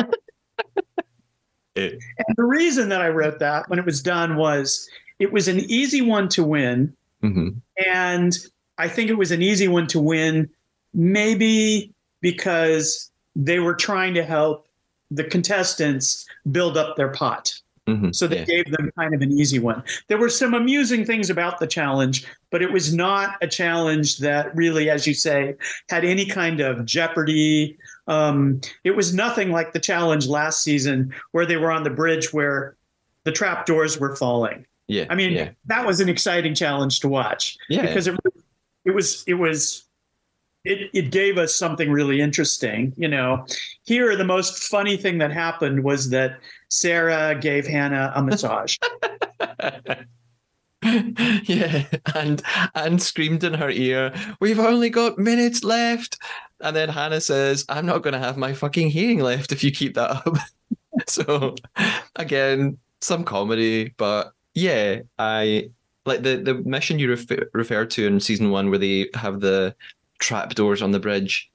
it. And the reason that I wrote that when it was done was it was an easy one to win. Mm-hmm. And I think it was an easy one to win, maybe because they were trying to help the contestants build up their pot. Mhm, So they yeah. gave them kind of an easy one. There were some amusing things about the challenge, but it was not a challenge that really, as you say, had any kind of jeopardy. Um, it was nothing like the challenge last season where they were on the bridge where the trap doors were falling. yeah. I mean, yeah. that was an exciting challenge to watch Yeah. because it it was it was it it gave us something really interesting. You know, here the most funny thing that happened was that Sarah gave Hannah a massage. yeah, and and screamed in her ear, "We've only got minutes left." And then Hannah says, "I'm not going to have my fucking hearing left if you keep that up." so, again, some comedy, but yeah, I like the the mission you refer, referred to in season one where they have the trapdoors on the bridge.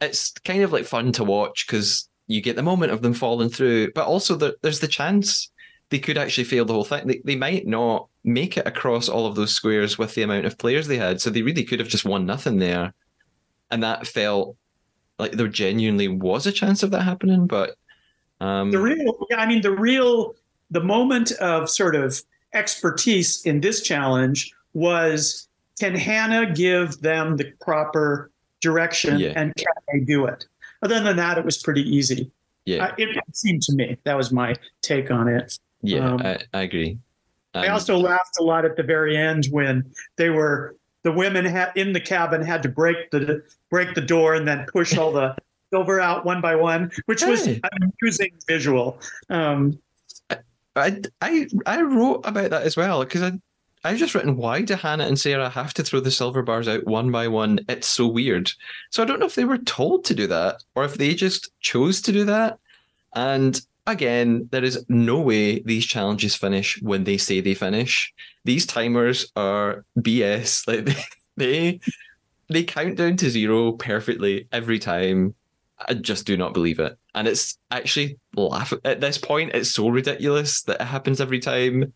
It's kind of like fun to watch because you get the moment of them falling through, but also the, there's the chance they could actually fail the whole thing. They, they might not make it across all of those squares with the amount of players they had. So they really could have just won nothing there. And that felt like there genuinely was a chance of that happening. But um, the real, yeah, I mean, the real, the moment of sort of expertise in this challenge was can Hannah give them the proper direction Yeah. and can they do it? Other than that, it was pretty easy. yeah, I, it seemed to me that was my take on it. yeah, um, I, I agree. I Um, also laughed a lot at the very end when they were the women had in the cabin had to break the break the door and then push all the silver out one by one, which was Hey. an amusing visual. Um, I, I, I wrote about that as well because I, I've just written why do Hannah and Sarah have to throw the silver bars out one by one? It's so weird. So I don't know if they were told to do that or if they just chose to do that. And again, there is no way these challenges finish when they say they finish. These timers are BS. Like they, they, they count down to zero perfectly every time. I just do not believe it. And it's actually laugh at this point. It's so ridiculous that it happens every time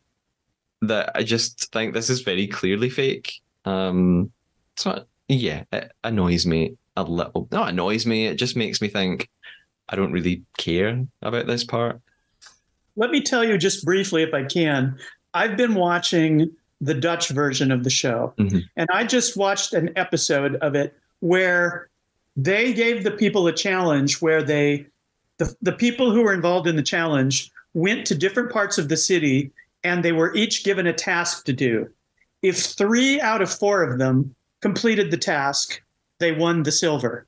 that I just think this is very clearly fake. Um, so yeah, it annoys me a little. Not annoys me. It just makes me think I don't really care about this part. let me tell you just briefly, if I can. I've been watching the Dutch version of the show, Mhm. and I just watched an episode of it where they gave the people a challenge where they, the, the people who were involved in the challenge, went to different parts of the city and they were each given a task to do. If three out of four of them completed the task, they won the silver.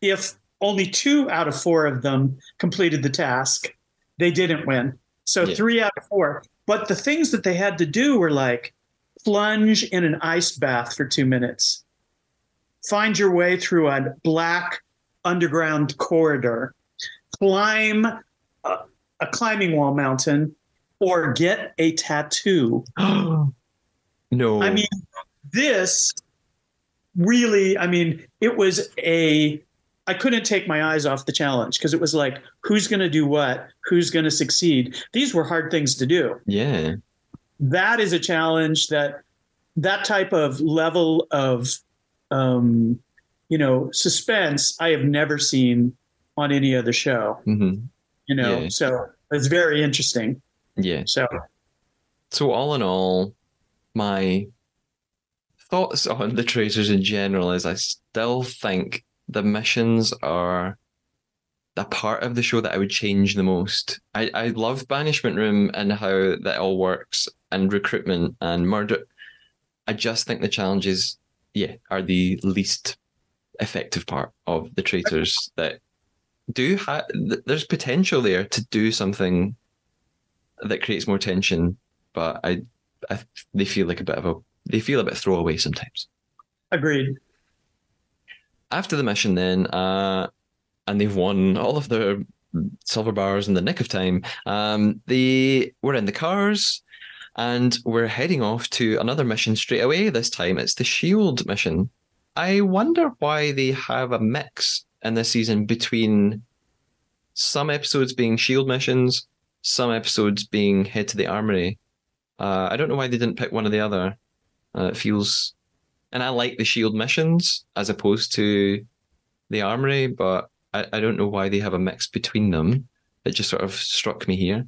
If only two out of four of them completed the task, they didn't win. So Yeah. three out of four. But the things that they had to do were like plunge in an ice bath for two minutes, find your way through a black underground corridor, climb a, a climbing wall mountain, or get a tattoo. no, I mean, this really, I mean, it was a, I couldn't take my eyes off the challenge because it was like, who's going to do what? Who's going to succeed? These were hard things to do. yeah, That is a challenge that, that type of level of, um, you know, suspense I have never seen on any other show, hmm you know, Yeah. so it's very interesting. Yeah. So, So all in all, my thoughts on the traitors in general is I still think the missions are the part of the show that I would change the most. I, I love Banishment Room and how that all works and recruitment and murder. I just think the challenges, yeah, are the least effective part of the traitors that do have there's potential there to do something that creates more tension but I, I they feel like a bit of a they feel a bit throwaway sometimes. agreed. After the mission, then, uh, and they've won all of their silver bars in the nick of time. Um, they were in the cars, and we're heading off to another mission straight away. This time, it's the Shield mission. I wonder why they have a mix in this season between some episodes being Shield missions, some episodes being Head to the Armory. Uh, I don't know why they didn't pick one or the other. Uh, it feels, and I like the Shield missions as opposed to the armory, but I, I don't know why they have a mix between them. It just sort of struck me here.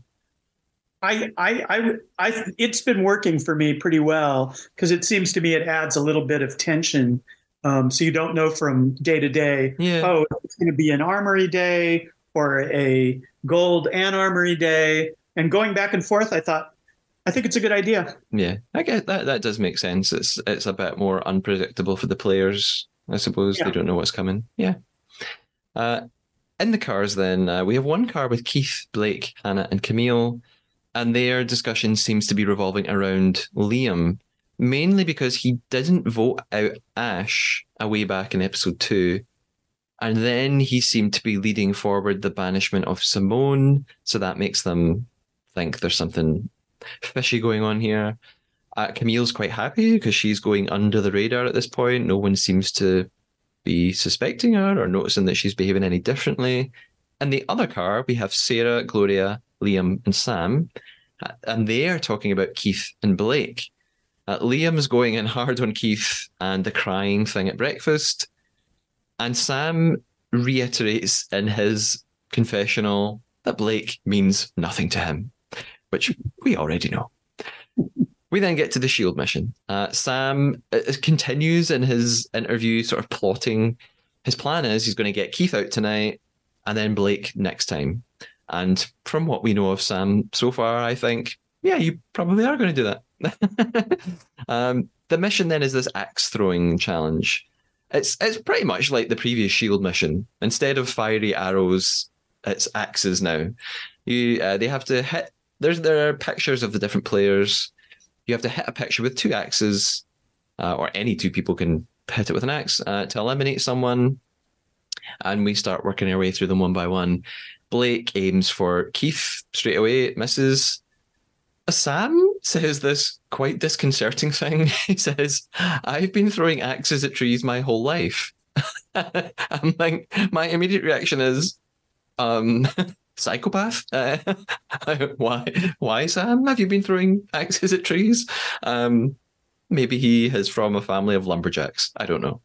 I, I, I, I, it's been working for me pretty well because it seems to me it adds a little bit of tension. Um, so you don't know from day to day, Yeah. oh, it's going to be an armory day or a gold and armory day. And going back and forth, I thought, I think it's a good idea. Yeah, I guess that that does make sense. It's it's a bit more unpredictable for the players, I suppose. Yeah. They don't know what's coming. Yeah. Uh, in the cars, then uh, we have one car with Keith, Blake, Hannah, and Camille, and their discussion seems to be revolving around Liam, mainly because he didn't vote out Ash a way back in episode two. And then he seemed to be leading forward the banishment of Simone, so that makes them think there's something fishy going on here. Uh, Camille's quite happy because she's going under the radar at this point. No one seems to be suspecting her or noticing that she's behaving any differently. In the other car, we have Sarah, Gloria, Liam, and Sam, and they are talking about Keith and Blake. Uh, Liam's going in hard on Keith and the crying thing at breakfast, and Sam reiterates in his confessional that Blake means nothing to him, which we already know. We then get to the Shield mission. Uh, Sam uh, continues in his interview, sort of plotting. His plan is he's going to get Keith out tonight, and then Blake next time. And from what we know of Sam so far, I think, yeah, you probably are going to do that. um, the mission then is this axe throwing challenge. It's it's pretty much like the previous Shield mission. Instead of fiery arrows, it's axes now. You uh, they have to hit. There's there are pictures of the different players. You have to hit a picture with two axes, uh, or any two people can hit it with an axe uh, to eliminate someone. And we start working our way through them one by one. Blake aims for Keith straight away, misses. Sam says this quite disconcerting thing. He says, I've been throwing axes at trees my whole life. I'm like, my immediate reaction is, um, psychopath? Uh, why, why, Sam? Have you been throwing axes at trees? Um, maybe he is from a family of lumberjacks. I don't know.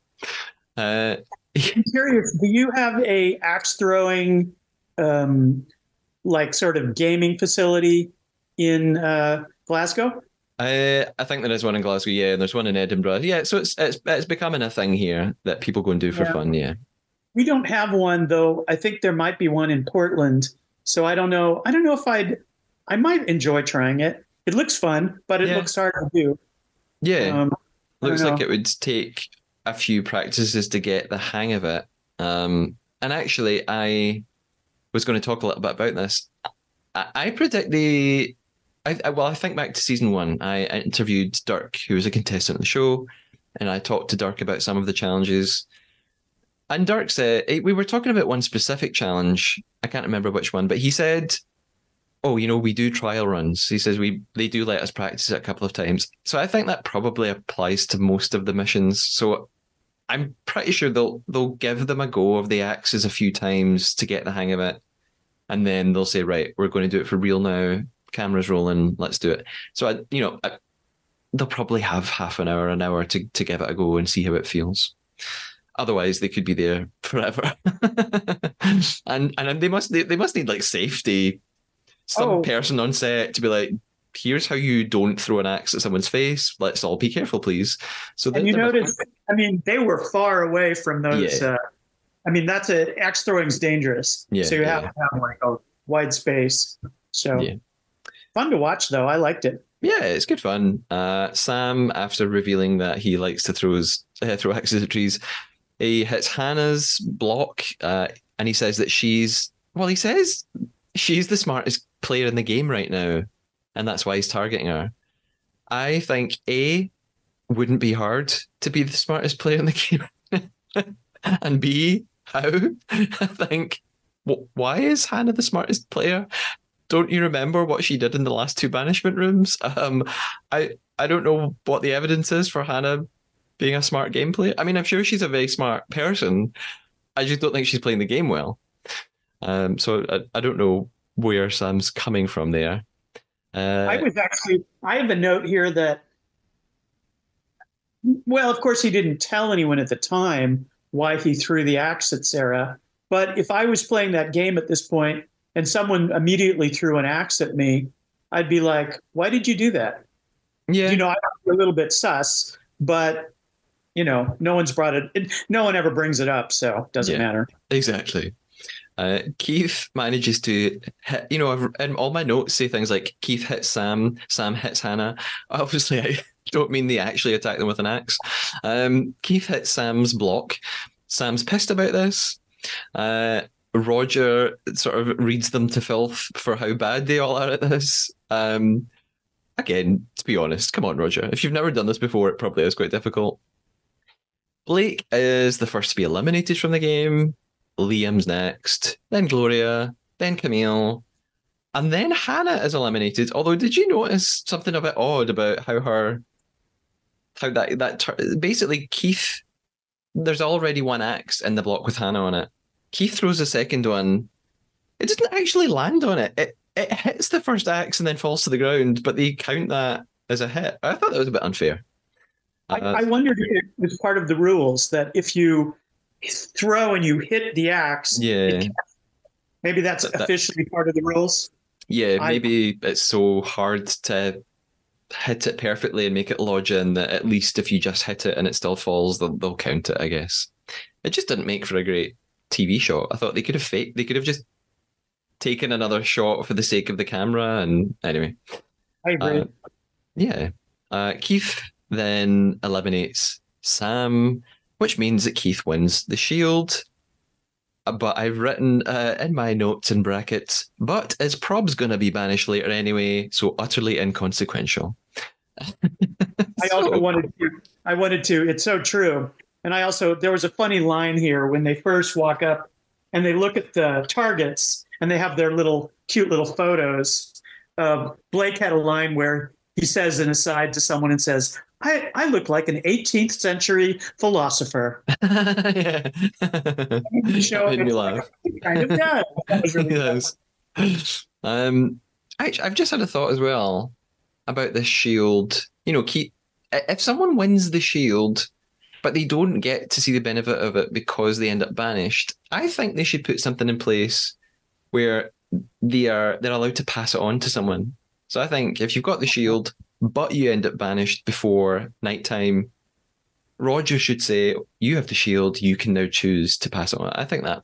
Uh, I'm curious, do you have a axe throwing, um, like sort of gaming facility in uh, Glasgow? I I think there is one in Glasgow, yeah, and there's one in Edinburgh, yeah. So it's it's it's becoming a thing here that people go and do for Yeah. fun, yeah. We don't have one though. I think there might be one in Portland. So I don't know. I don't know if I'd. I might enjoy trying it. It looks fun, but it Yeah. looks hard to do. Yeah, Um, looks like it would take a few practices to get the hang of it. Um, and actually, I was going to talk a little bit about this. I, I predict the. I, I well, I think back to season one. I interviewed Dirk, who was a contestant on the show, and I talked to Dirk about some of the challenges. And Dirk said eh, we were talking about one specific challenge. I can't remember which one, but he said, "Oh, you know, we do trial runs." He says we they do let us practice it a couple of times. So I think that probably applies to most of the missions. So I'm pretty sure they'll they'll give them a go of the axes a few times to get the hang of it, and then they'll say, "Right, we're going to do it for real now. Cameras rolling. Let's do it." So I, you know, I, they'll probably have half an hour, an hour to to give it a go and see how it feels. Otherwise, they could be there forever, and and they must they, they must need like safety. Some Oh. person on set to be like, "Here's how you don't throw an axe at someone's face. Let's all be careful, please." So and you must- notice, I mean, they were far away from those. Yeah. Uh, I mean, that's a axe throwing's dangerous. Yeah, so you have to have like a wide space. So Yeah. Fun to watch, though. I liked it. Yeah, it's good fun. Uh, Sam, after revealing that he likes to throw his, uh, throw axes at trees, he hits Hannah's block, uh, and he says that she's well. He says she's the smartest player in the game right now, and that's why he's targeting her. I think a wouldn't be hard to be the smartest player in the game, and b how I think why is Hannah the smartest player? Don't you remember what she did in the last two banishment rooms? Um, I I don't know what the evidence is for Hannah being a smart game player. I mean, I'm sure she's a very smart person. I just don't think she's playing the game well. Um, so I, I don't know where Sam's coming from there. Uh, I was actually, I have a note here that, well, of course, he didn't tell anyone at the time, why he threw the axe at Sarah. But if I was playing that game at this point and someone immediately threw an axe at me, I'd be like, why did you do that? Yeah. You know, I'm a little bit sus, but you know, no one's brought it, no one ever brings it up, so it doesn't Yeah. matter. Exactly. Uh, Keith manages to hit, you know, I've- in all my notes say things like Keith hits Sam, Sam hits Hannah. Obviously, I don't mean they actually attack them with an axe. Um, Keith hits Sam's block. Sam's pissed about this. Uh, Rodger sort of reads them to filth for how bad they all are at this. Um, again, to be honest, come on, Rodger. If you've never done this before, it probably is quite difficult. Blake is the first to be eliminated from the game. Liam's next, then Gloria, then Camille, and then Hannah is eliminated. Although, did you notice something a bit odd about how her, how that that basically Keith? There's already one axe in the block with Hannah on it. Keith throws a second one. It doesn't actually land on it. It it hits the first axe and then falls to the ground, but they count that as a hit. I thought that was a bit unfair. I, Uh, I wondered if it was part of the rules that if you throw and you hit the axe, yeah. maybe that's That- that- officially part of the rules. Yeah, I- maybe it's so hard to hit it perfectly and make it lodge in that at least if you just hit it and it still falls, they'll, they'll count it. I guess it just didn't make for a great TV shot. I thought they could have faked. They could have just taken another shot for the sake of the camera. And anyway, I agree. uh, yeah, uh, Keith then eliminates Sam, which means that Keith wins the shield. Uh, But I've written uh, in my notes in brackets, but is Prob's going to be banished later anyway, so utterly inconsequential. I also wanted to. I wanted to. It's so true. And I also there was a funny line here when they first walk up and they look at the targets and they have their little cute little photos. Uh, Blake had a line where he says an aside to someone and says, "I I look like an 18th century philosopher." yeah. Show made me laugh. Kind of does. That was really Yes. Um, actually, I've just had a thought as well about this shield. You know, keep if someone wins the shield, but they don't get to see the benefit of it because they end up banished, I think they should put something in place where they are they're allowed to pass it on to someone. So I think if you've got the shield, but you end up banished before nighttime, Rodger should say, "You have the shield. You can now choose to pass it on." I think that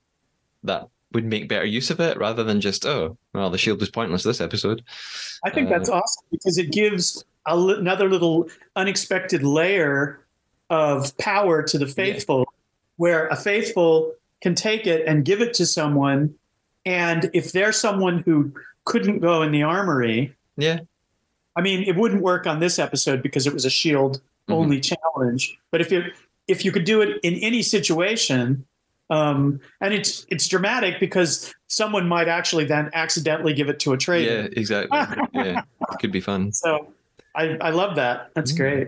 that would make better use of it rather than just, "Oh, well, the shield was pointless this episode." I think Uh, that's awesome because it gives a li- another little unexpected layer of power to the faithful, where a faithful can take it and give it to someone. And if they're someone who couldn't go in the armory, Yeah, I mean, it wouldn't work on this episode because it was a shield only challenge. But if you if you could do it in any situation, um, and it's it's dramatic because someone might actually then accidentally give it to a traitor. yeah, exactly. yeah, it could be fun. So I, I love that. That's Mm. great.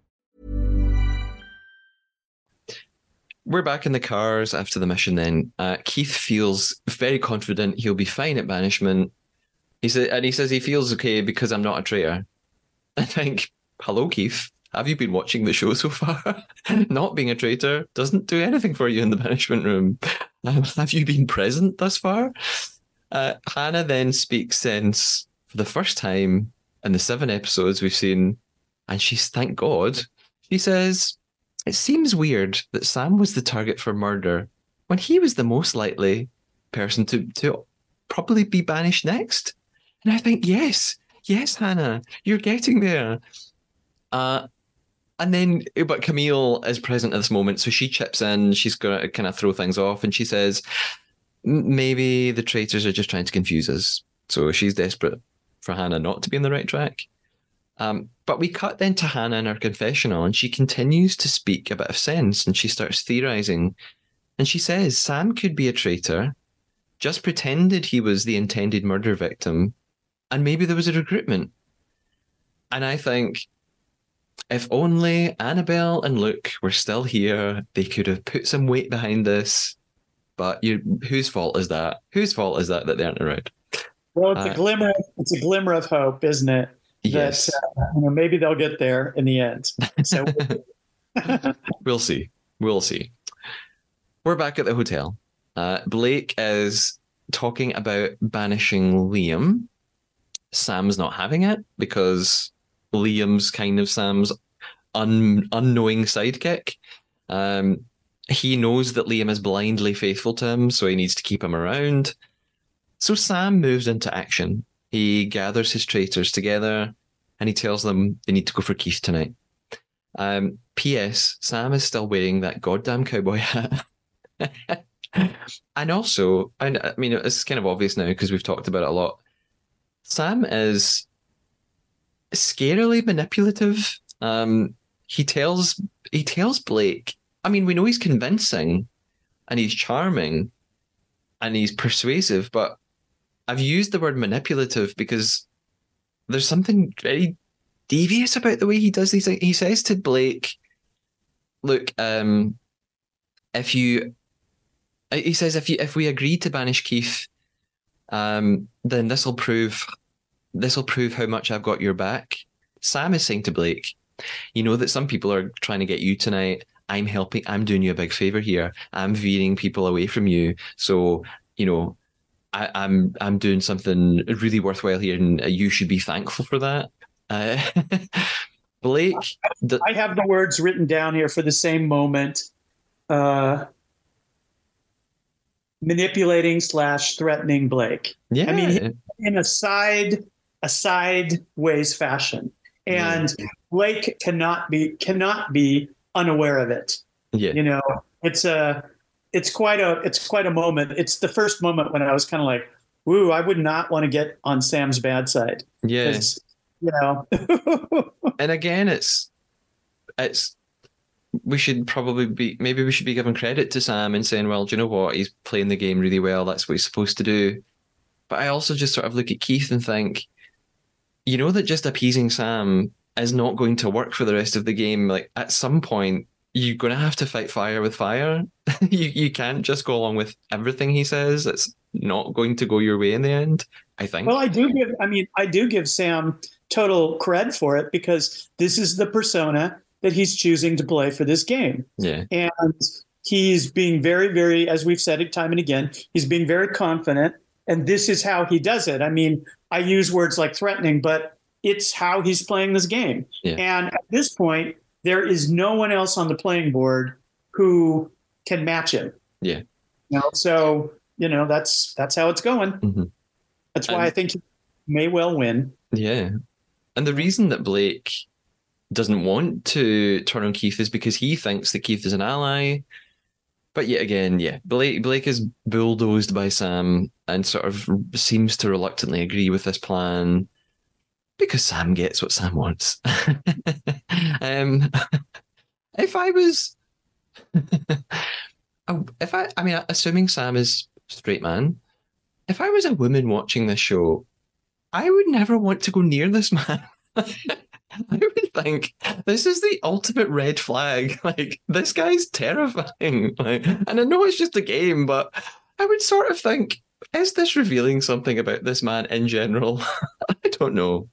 We're back in the cars after the mission. Then uh, Keith feels very confident he'll be fine at banishment. He said, and he says he feels okay because I'm not a traitor. I think, hello, Keith. Have you been watching the show so far? not being a traitor doesn't do anything for you in the banishment room. Have you been present thus far? Uh, Hannah then speaks sense for the first time in the seven episodes we've seen, and she's thank God. She says, It seems weird that Sam was the target for murder when he was the most likely person to, to probably be banished next. And I think, yes, yes, Hannah, you're getting there. Uh, and then, but Camille is present at this moment, so she chips in. She's going to kind of throw things off, and she says, maybe the traitors are just trying to confuse us. So she's desperate for Hannah not to be on the right track. Um, but we cut then to Hannah in her confessional, and she continues to speak a bit of sense, and she starts theorizing. And she says Sam could be a traitor, just pretended he was the intended murder victim, and maybe there was a recruitment. And I think if only Annabelle and Luke were still here, they could have put some weight behind this. But you, whose fault is that? Whose fault is that that they aren't around? Well, it's Uh, a glimmer. It's a glimmer of hope, isn't it? Yes, That uh, you know, maybe they'll get there in the end. So we'll see. We'll see. We're back at the hotel. Uh, Blake is talking about banishing Liam. Sam's not having it because Liam's kind of Sam's un- unknowing sidekick. Um, he knows that Liam is blindly faithful to him, so he needs to keep him around. So Sam moves into action. He gathers his traitors together and he tells them they need to go for Keith tonight. Um, P.S. Sam is still wearing that goddamn cowboy hat. and also, I mean, it's kind of obvious now because we've talked about it a lot. Sam is scarily manipulative. Um, he tells he tells Blake. I mean, we know he's convincing, and he's charming, and he's persuasive. But I've used the word manipulative because there's something very devious about the way he does these things. He says to Blake, "Look, um, if you," he says, "if you if we agree to banish Keith, um, then this will prove this will prove how much I've got your back." Sam is saying to Blake, "You know that some people are trying to get you tonight. I'm helping. I'm doing you a big favor here. I'm veering people away from you. So you know." I, I'm I'm doing something really worthwhile here, and you should be thankful for that. Uh, Blake, the, I have the words written down here for the same moment. Uh, manipulating slash threatening Blake. yeah, I mean, in a side a sideways fashion, and Blake cannot be cannot be unaware of it. yeah, You know, it's a it's quite a it's quite a moment. It's the first moment when I was kind of like, "Woo, I would not want to get on Sam's bad side." yeah. You know, And again, it's it's we should probably be maybe we should be giving credit to Sam and saying, well, do you know what? He's playing the game really well. That's what he's supposed to do. But I also just sort of look at Keith and think, you know, that just appeasing Sam is not going to work for the rest of the game. Like at some point, you're going to have to fight fire with fire. you you can't just go along with everything he says. It's not going to go your way in the end. I think. well, I do give. I mean, I do give Sam total cred for it because this is the persona that he's choosing to play for this game. yeah. and he's being very very as we've said it time and again he's being very confident and this is how he does it i mean i use words like threatening but it's how he's playing this game Yeah. and at this point there is no one else on the playing board who can match him Yeah. you know, so you know that's that's how it's going Mhm. that's why And- i think he may well win Yeah. And the reason that Blake doesn't want to turn on Keith is because he thinks that Keith is an ally. But yet again, yeah, Blake Blake is bulldozed by Sam and sort of seems to reluctantly agree with this plan because Sam gets what Sam wants. um, if I was, if I, I mean, assuming Sam is straight man, if I was a woman watching this show, I would never want to go near this man. I would think this is the ultimate red flag. Like this guy's terrifying. Like, and I know it's just a game, but I would sort of think, is this revealing something about this man in general? I don't know.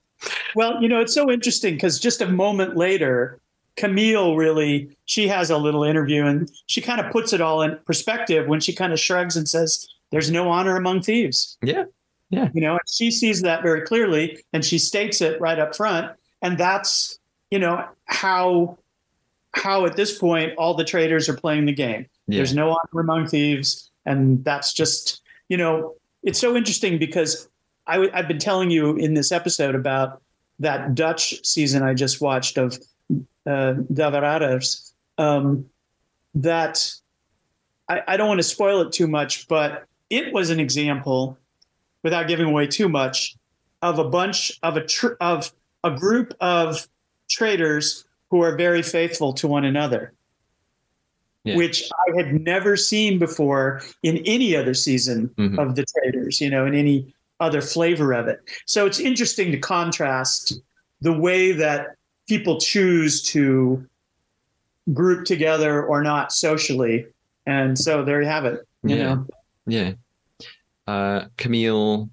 Well, you know, it's so interesting because just a moment later, Camille really she has a little interview and she kind of puts it all in perspective when she kind of shrugs and says, "There's no honor among thieves." Yeah, yeah, You know, and she sees that very clearly and she states it right up front, and that's you know how how at this point all the traitors are playing the game. Yeah. There's no honor among thieves, and that's just you know it's so interesting because i w- I've been telling you in this episode about that Dutch season I just watched of uh, um, that I, I don't want to spoil it too much, but it was an example, without giving away too much, of a bunch of a tr- of a group of traitors who are very faithful to one another, Yeah. which I had never seen before in any other season Mhm. of the traitors. You know, in any other flavor of it. So it's interesting to contrast the way that people choose to group together or not socially. And so there you have it. You Yeah. know, Yeah. Uh, Camille,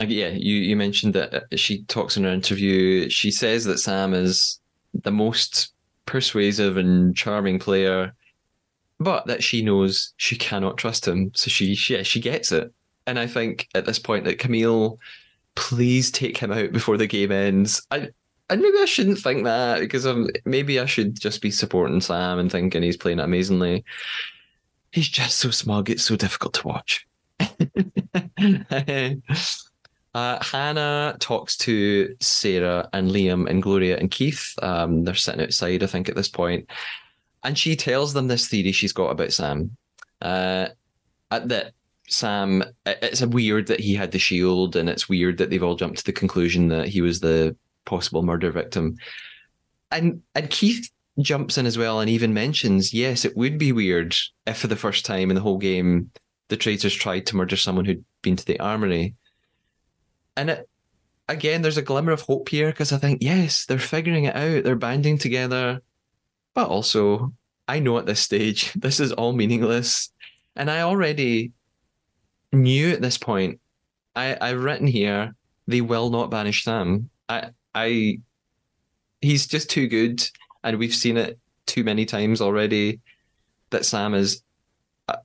yeah, you, you mentioned that uh, she talks in her interview. She says that Sam is the most persuasive and charming player, but that she knows she cannot trust him. So she, she, yeah, she gets it. And I think at this point that Camille, please take him out before the game ends. I, and maybe I shouldn't think that because um, maybe I should just be supporting Sam and thinking he's playing amazingly. He's just so smug. It's so difficult to watch. uh, Hannah talks to Sarah and Liam and Gloria and Keith. Um, they're sitting outside, I think, at this point, and she tells them this theory she's got about Sam. Uh, at that Sam, it- it's weird that he had the shield, and it's weird that they've all jumped to the conclusion that he was the possible murder victim. And and Keith jumps in as well and even mentions, yes, it would be weird if for the first time in the whole game the traitors tried to murder someone who'd been to the armory. And it, again, there's a glimmer of hope here because I think, yes, they're figuring it out, they're banding together. But also, I know at this stage, this is all meaningless. And I already knew at this point, I, I've written here, they will not banish Sam. I, I, he's just too good, and we've seen it too many times already. That Sam is, uh,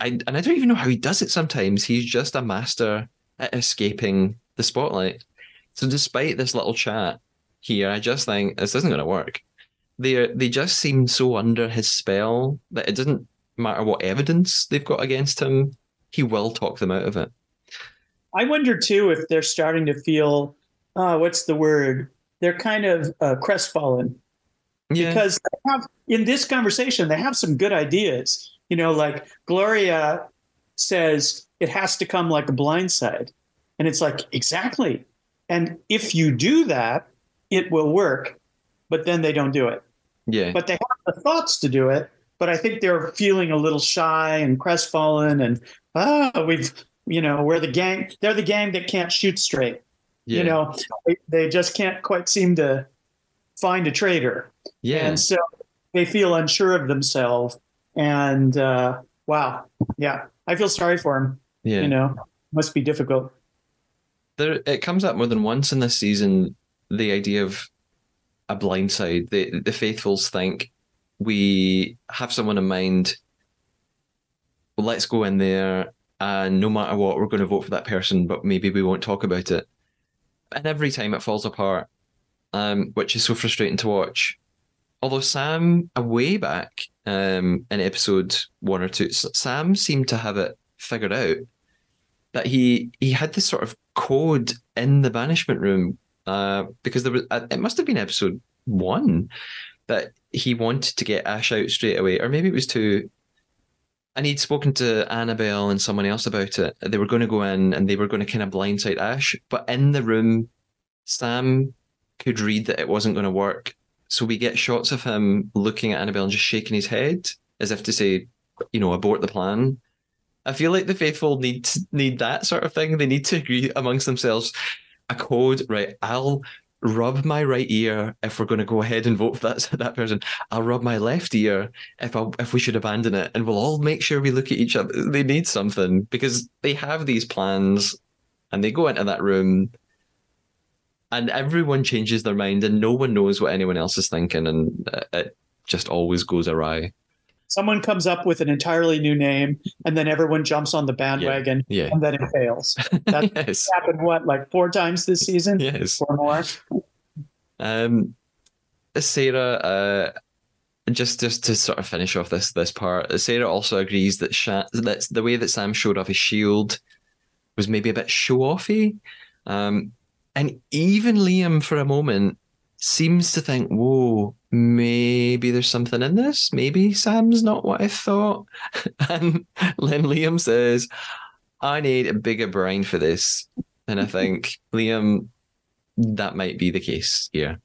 I, and I don't even know how he does it. Sometimes he's just a master at escaping the spotlight. So despite this little chat here, I just think this isn't going to work. They they just seem so under his spell that it doesn't matter what evidence they've got against him. He will talk them out of it. I wonder too if they're starting to feel, uh, what's the word? They're kind of uh, crestfallen Yeah, because they have, in this conversation they have some good ideas. You know, like Gloria says it has to come like a blindside, and it's like exactly. And if you do that, it will work. But then they don't do it. yeah, But they have the thoughts to do it. But I think they're feeling a little shy and crestfallen, and ah, we've you know we're the gang. They're the gang that can't shoot straight. yeah, You know, they, they just can't quite seem to find a traitor. yeah. And so they feel unsure of themselves. And uh, wow, yeah, I feel sorry for them. yeah. You know, must be difficult. there it comes up more than once in this season the idea of a blindside the the faithfuls think we have someone in mind let's go in there and no matter what we're going to vote for that person but maybe we won't talk about it and every time it falls apart um, which is so frustrating to watch although sam way back um, in episode one or two sam seemed to have it figured out that he he had this sort of code in the banishment room uh, because there was uh, it must have been episode one that he wanted to get Ash out straight away, or maybe it was two. And he'd spoken to Annabelle and someone else about it. They were going to go in and they were going to kind of blindside Ash, but in the room, Sam could read that it wasn't going to work. So we get shots of him looking at Annabelle and just shaking his head as if to say, you know, abort the plan. I feel like the faithful need need that sort of thing. They need to agree amongst themselves a code, right? I'll rub my right ear if we're going to go ahead and vote for that that person. I'll rub my left ear if I, if we should abandon it, and we'll all make sure we look at each other. They need something because they have these plans, and they go into that room, and everyone changes their mind, and no one knows what anyone else is thinking, and it just always goes awry. Someone comes up with an entirely new name, and then everyone jumps on the bandwagon, Yeah. and then it fails. That yes. happened what, like four times this season, Yes. or more. Um, Sarah, uh, just just to sort of finish off this this part, Sarah also agrees that Sha- that's the way that Sam showed off his shield was maybe a bit show offy, um, and even Liam for a moment seems to think, "Whoa, maybe there's something in this. Maybe Sam's not what I thought." and then Liam says, "I need a bigger brain for this," and I think Liam, that might be the case here.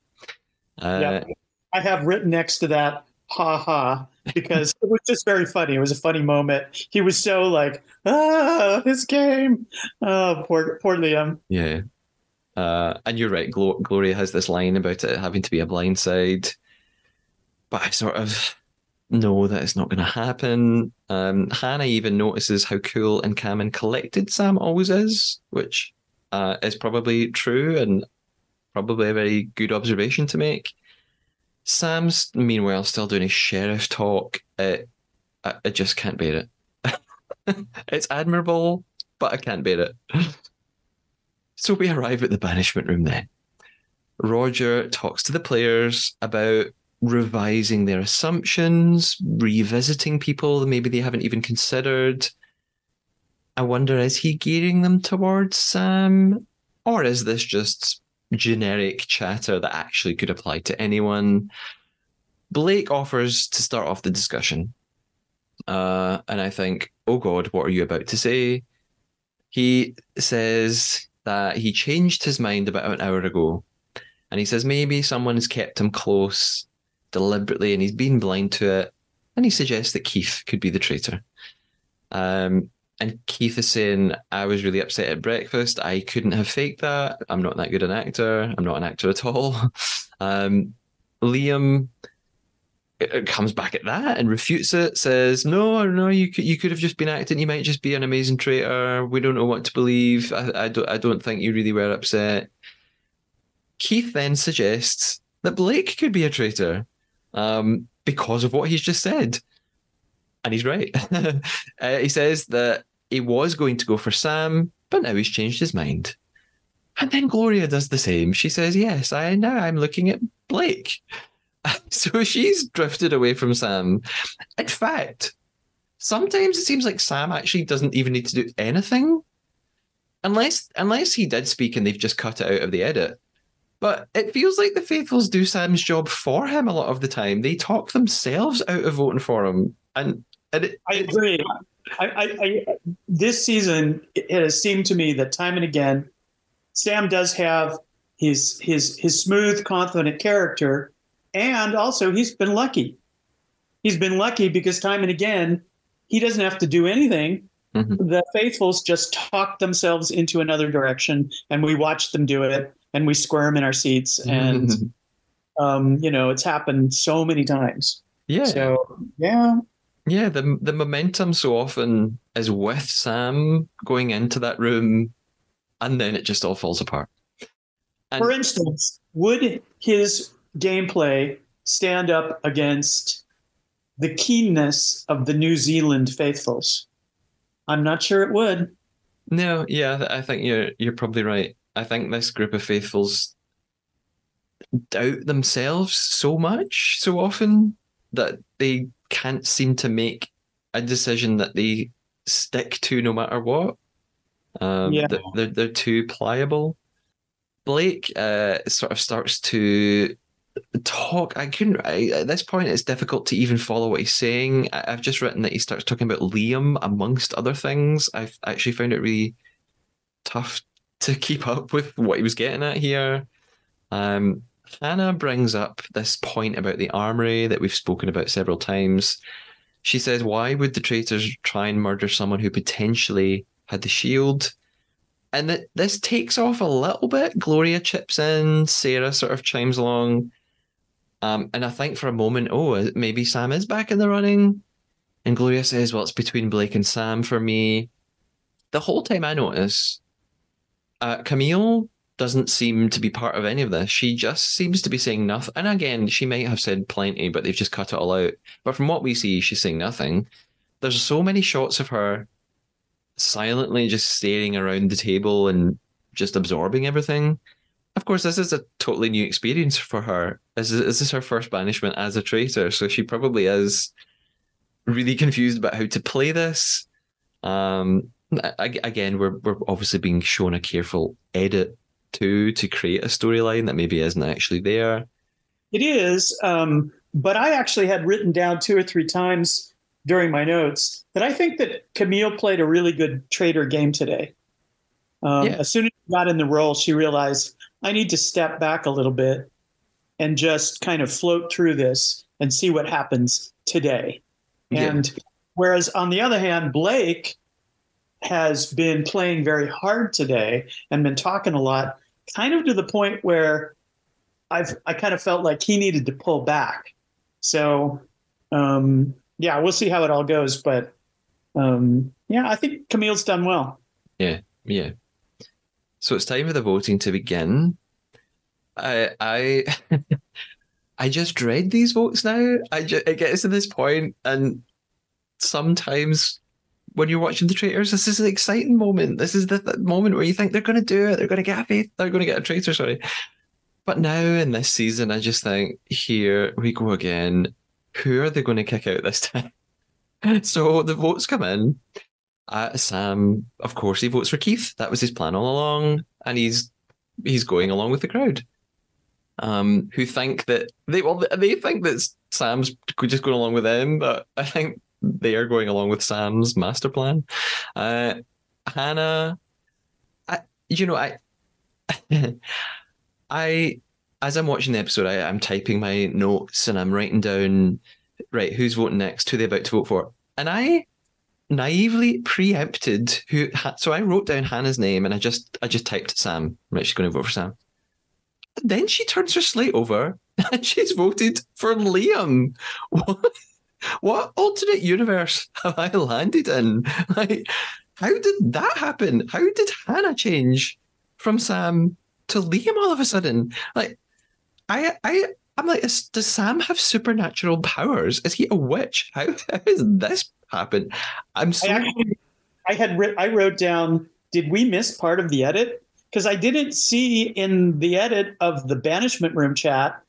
Uh, Yeah. I have written next to that, ha ha, because it was just very funny. It was a funny moment. He was so like, ah, this game. Oh, poor, poor Liam. Yeah. Uh, and you're right. Glo- Gloria has this line about it having to be a blind side, but I sort of know that it's not going to happen. Um, Hannah even notices how cool and calm and collected Sam always is, which uh, is probably true and probably a very good observation to make. Sam's meanwhile still doing his sheriff talk. It, I, I just can't bear it. it's admirable, but I can't bear it. So we arrive at the banishment room then. Rodger talks to the players about revising their assumptions, revisiting people maybe they haven't even considered. I wonder, is he gearing them towards Sam? Or is this just generic chatter that actually could apply to anyone? Blake offers to start off the discussion. Uh, and I think, oh God, what are you about to say? He says that he changed his mind about an hour ago. And he says maybe someone has kept him close deliberately and he's been blind to it. And he suggests that Keith could be the traitor. Um, and Keith is saying, I was really upset at breakfast. I couldn't have faked that. I'm not that good an actor. I'm not an actor at all. Um, Liam comes back at that and refutes it. Says, "No, no, you could, you could have just been acting. You might just be an amazing traitor. We don't know what to believe. I, I don't, I don't think you really were upset." Keith then suggests that Blake could be a traitor um, because of what he's just said, and he's right. uh, he says that he was going to go for Sam, but now he's changed his mind. And then Gloria does the same. She says, "Yes, I now I'm looking at Blake." So she's drifted away from Sam. In fact, sometimes it seems like Sam actually doesn't even need to do anything, unless unless he did speak and they've just cut it out of the edit. But it feels like the faithfuls do Sam's job for him a lot of the time. They talk themselves out of voting for him, and, and it, I agree. I, I, I, this season, it has seemed to me that time and again, Sam does have his his his smooth, confident character, and also he's been lucky. He's been lucky because time and again, he doesn't have to do anything. Mhm. The faithfuls just talk themselves into another direction, and we watch them do it, and we squirm in our seats, and um, you know it's happened so many times. yeah, So yeah, yeah. The the momentum so often is with Sam going into that room, and then it just all falls apart. And- For instance, would his gameplay stand up against the keenness of the New Zealand faithfuls? I'm not sure it would. No, yeah, I think you're you're probably right. I think this group of faithfuls doubt themselves so much, so often that they can't seem to make a decision that they stick to no matter what. Um, Yeah. they're they're too pliable. Blake uh, sort of starts to talk. I couldn't. I, at this point, it's difficult to even follow what he's saying. I, I've just written that he starts talking about Liam amongst other things. I've actually found it really tough to keep up with what he was getting at here. Um, Hannah brings up this point about the armory that we've spoken about several times. She says, "Why would the traitors try and murder someone who potentially had the shield?" And that this takes off a little bit. Gloria chips in, Sarah sort of chimes along. Um, and I think for a moment, oh, maybe Sam is back in the running. And Gloria says, well, it's between Blake and Sam for me. The whole time I notice, uh, Camille doesn't seem to be part of any of this. She just seems to be saying nothing. And again, she might have said plenty, but they've just cut it all out. But from what we see, she's saying nothing. There's so many shots of her silently just staring around the table and just absorbing everything. of course, this is a totally new experience for her. Is is this her first banishment as a traitor? So she probably is really confused about how to play this. Um, again, we're we're obviously being shown a careful edit too to create a storyline that maybe isn't actually there. It is, um, but I actually had written down two or three times during my notes that I think that Camille played a really good traitor game today. Um, yeah. As soon as she got in the role, she realized I need to step back a little bit and just kind of float through this and see what happens today. Yeah. And whereas on the other hand, Blake has been playing very hard today and been talking a lot, kind of to the point where I've I kind of felt like he needed to pull back. So um, yeah, we'll see how it all goes. But um, yeah, I think Camille's done well. Yeah, yeah. So it's time for the voting to begin. I I I just dread these votes now. I just, it gets to this point, and sometimes when you're watching the traitors, this is an exciting moment. This is the, the moment where you think they're going to do it. They're going to get a faith. They're going to get a traitor. Sorry. But now in this season, I just think here we go again. Who are they going to kick out this time? so the votes come in. Uh, Sam, of course, he votes for Keith. That was his plan all along, and he's he's going along with the crowd. Um, who think that they well they think that Sam's just going along with them, but I think they are going along with Sam's master plan. Uh, Hannah, I, you know, I, I, as I'm watching the episode, I, I'm typing my notes and I'm writing down, right, who's voting next, who they're about to vote for, and I naively preempted who. So I wrote down Hannah's name and I just, I just typed Sam. Right, she's going to vote for Sam. Then she turns her slate over and she's voted for Liam. What? What alternate universe have I landed in? Like, how did that happen? How did Hannah change from Sam to Liam all of a sudden? Like, I, I, I'm like, is, does Sam have supernatural powers? Is he a witch? How, how has this happened? I'm so. I, actually, I had writ- I wrote down. Did we miss part of the edit? Because I didn't see in the edit of the banishment room chat.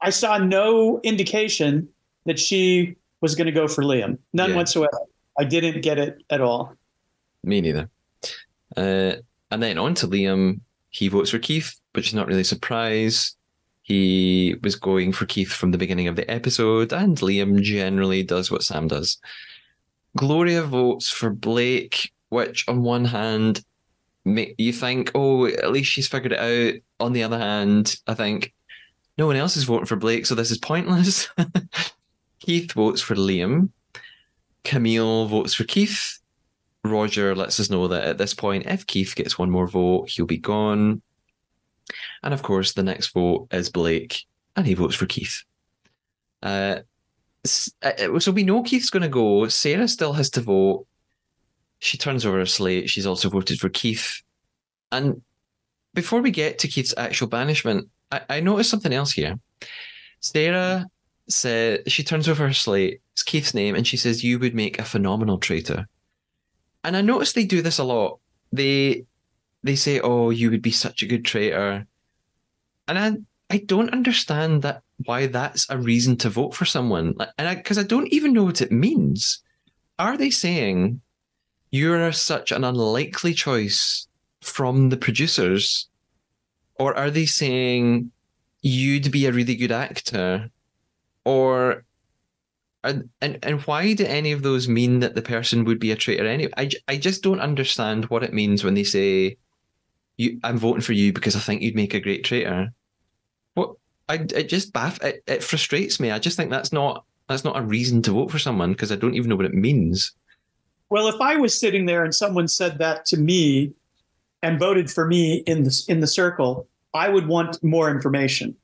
I saw no indication that she was going to go for Liam. None yeah. whatsoever. I didn't get it at all. Me neither. Uh, and then on to Liam. He votes for Keith, which is not really a surprise. He was going for Keith from the beginning of the episode, and Liam generally does what Sam does. Gloria votes for Blake, which on one hand, you think, oh, at least she's figured it out. On the other hand, I think no one else is voting for Blake, so this is pointless. Keith votes for Liam. Camille votes for Keith. Rodger lets us know that at this point, if Keith gets one more vote, he'll be gone. And of course, the next vote is Blake, and he votes for Keith. Uh, uh so we know Keith's going to go. Sarah still has to vote. She turns over her slate. She's also voted for Keith. And before we get to Keith's actual banishment, I, I noticed something else here. Sarah says she turns over her slate. It's Keith's name, and she says, "You would make a phenomenal traitor." And I notice they do this a lot. They they say, "Oh, you would be such a good traitor," and I I don't understand that why that's a reason to vote for someone. And because I, I don't even know what it means. Are they saying you're such an unlikely choice from the producers, or are they saying you'd be a really good actor or and, and why do any of those mean that the person would be a traitor anyway? I, I just don't understand what it means when they say, "You, I'm voting for you because I think you'd make a great traitor." What I it just baff it, it frustrates me. I just think that's not that's not a reason to vote for someone because I don't even know what it means. Well, if I was sitting there and someone said that to me and voted for me in the in the circle, I would want more information.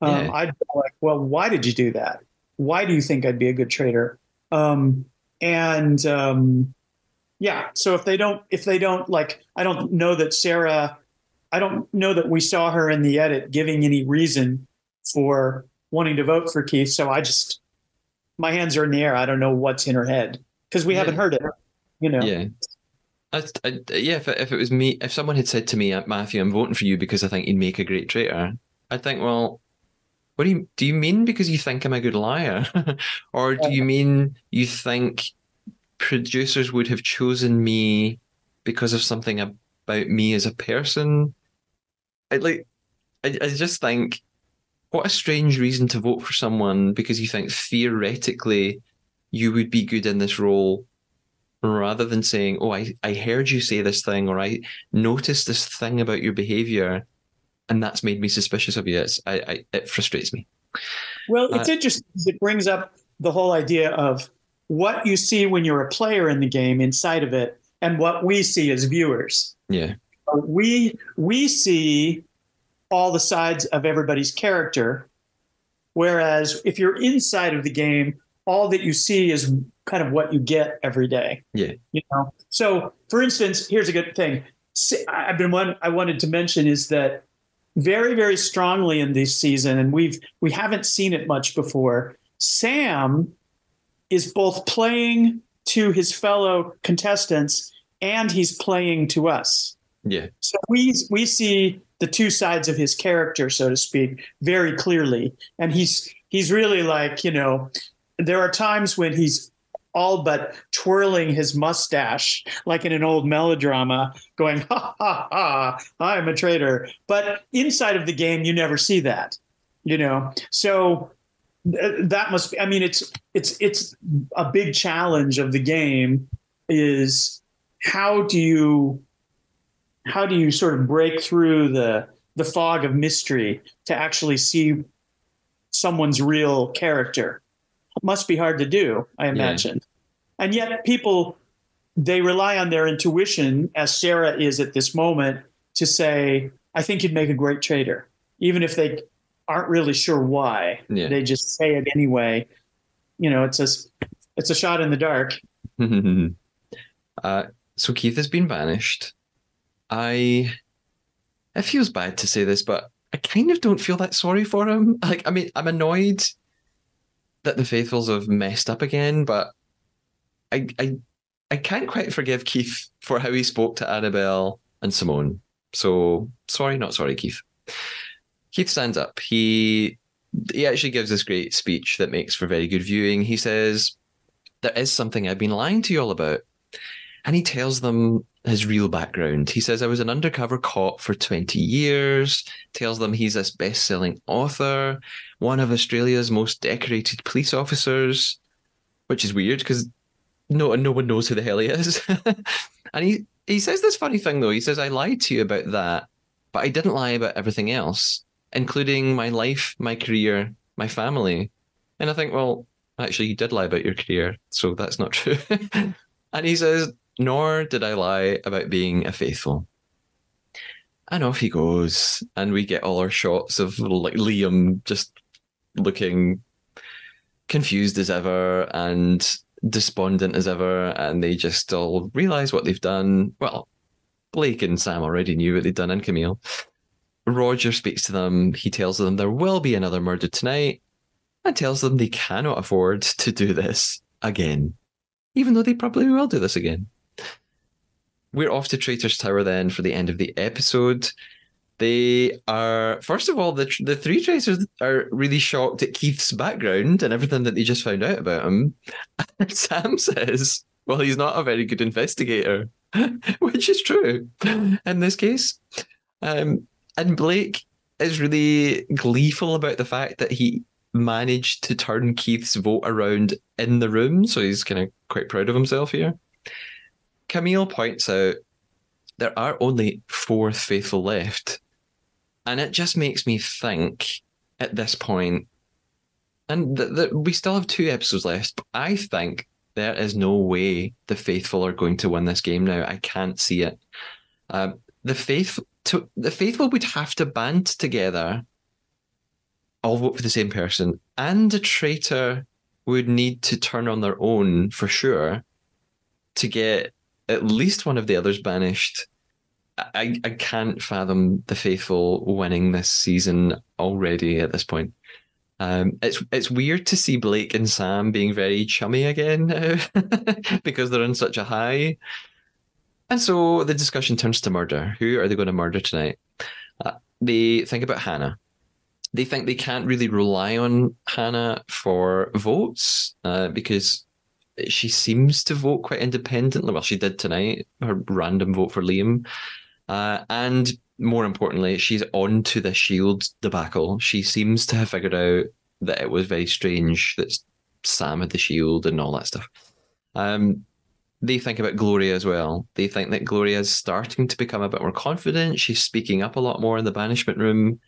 Um, yeah. I'd be like, well, why did you do that? Why do you think I'd be a good traitor? Um, and um, yeah, so if they don't, if they don't like, I don't know that Sarah, I don't know that we saw her in the edit giving any reason for wanting to vote for Keith. So I just, my hands are in the air. I don't know what's in her head because we yeah. haven't heard it. You know. Yeah. I, I, yeah, if it, if it was me, if someone had said to me, Matthew, I'm voting for you because I think you'd make a great traitor, I'd think, well, what do you do? You mean because you think I'm a good liar, or do you mean you think producers would have chosen me because of something about me as a person? I like, I, I just think, what a strange reason to vote for someone because you think theoretically you would be good in this role rather than saying, Oh, I, I heard you say this thing, or I noticed this thing about your behavior, and that's made me suspicious of you. It's, I, I it frustrates me. Well, it's uh, interesting because it brings up the whole idea of what you see when you're a player in the game inside of it and what we see as viewers. Yeah. We we see all the sides of everybody's character. Whereas if you're inside of the game, all that you see is kind of what you get every day. Yeah. You know. So, for instance, here's a good thing. I've been one I wanted to mention is that very very strongly in this season, and we've we haven't seen it much before. Sam is both playing to his fellow contestants and he's playing to us. Yeah. So we we see the two sides of his character, so to speak, very clearly, and he's he's really like you know, there are times when he's all but twirling his mustache like in an old melodrama, going, ha ha ha, I'm a traitor. But inside of the game, you never see that, you know? So that must be, I mean, it's, it's, it's a big challenge of the game is how do you, how do you sort of break through the, the fog of mystery to actually see someone's real character? Must be hard to do, I imagine. Yeah. And yet people they rely on their intuition, as Sarah is at this moment, to say, I think you'd make a great traitor, even if they aren't really sure why. Yeah. They just say it anyway. You know, it's a it's a shot in the dark. uh, so Keith has been banished. I it feels bad to say this, but I kind of don't feel that sorry for him. Like, I mean, I'm annoyed that the faithfuls have messed up again, but I I I can't quite forgive Keith for how he spoke to Annabelle and Simone. So sorry, not sorry, Keith. Keith stands up. He he actually gives this great speech that makes for very good viewing. He says, There is something I've been lying to you all about. And he tells them his real background. He says, I was an undercover cop for 20 years, tells them he's this best selling author, one of Australia's most decorated police officers, which is weird because no, no one knows who the hell he is. and he, he says this funny thing, though. He says, I lied to you about that, but I didn't lie about everything else, including my life, my career, my family. And I think, well, actually, you did lie about your career, so that's not true. and he says, nor did I lie about being a faithful. And off he goes, and we get all our shots of like Liam just looking confused as ever and despondent as ever, and they just all realize what they've done. Well, Blake and Sam already knew what they'd done, and Camille. Rodger speaks to them. He tells them there will be another murder tonight, and tells them they cannot afford to do this again, even though they probably will do this again we're off to Traitor's Tower then for the end of the episode. They are, first of all, the the three traitors are really shocked at Keith's background and everything that they just found out about him. And Sam says, well, he's not a very good investigator, which is true in this case. Um, and Blake is really gleeful about the fact that he managed to turn Keith's vote around in the room. So he's kind of quite proud of himself here. Camille points out there are only four faithful left. And it just makes me think at this point, and that th- we still have two episodes left, but I think there is no way the faithful are going to win this game now. I can't see it. Um, the faithful, to, the faithful would have to band together, all vote for the same person, and a traitor would need to turn on their own for sure to get at least one of the others banished. I, I can't fathom the faithful winning this season already at this point. Um, it's it's weird to see Blake and Sam being very chummy again now because they're on such a high. And so the discussion turns to murder. Who are they going to murder tonight? Uh, they think about Hannah. They think they can't really rely on Hannah for votes uh, because she seems to vote quite independently. Well, she did tonight, her random vote for Liam. Uh, and more importantly, she's on to the Shield debacle. She seems to have figured out that it was very strange that Sam had the Shield and all that stuff. Um, they think about Gloria as well. They think that Gloria is starting to become a bit more confident. She's speaking up a lot more in the banishment room.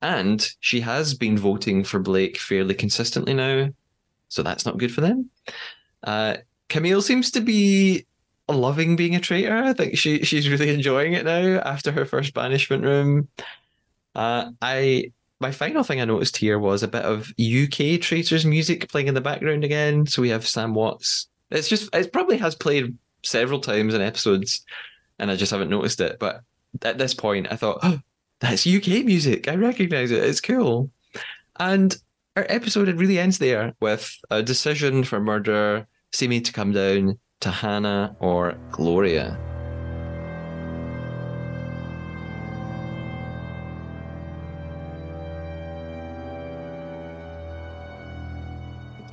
And she has been voting for Blake fairly consistently now. So that's not good for them. Uh, Camille seems to be loving being a traitor. I think she she's really enjoying it now after her first banishment room. Uh, I my final thing I noticed here was a bit of UK traitors music playing in the background again. So we have Sam Watts. It's just it probably has played several times in episodes, and I just haven't noticed it. But at this point, I thought, oh, that's UK music. I recognize it. It's cool. And our episode it really ends there with a decision for murder seeming to come down to Hannah or Gloria.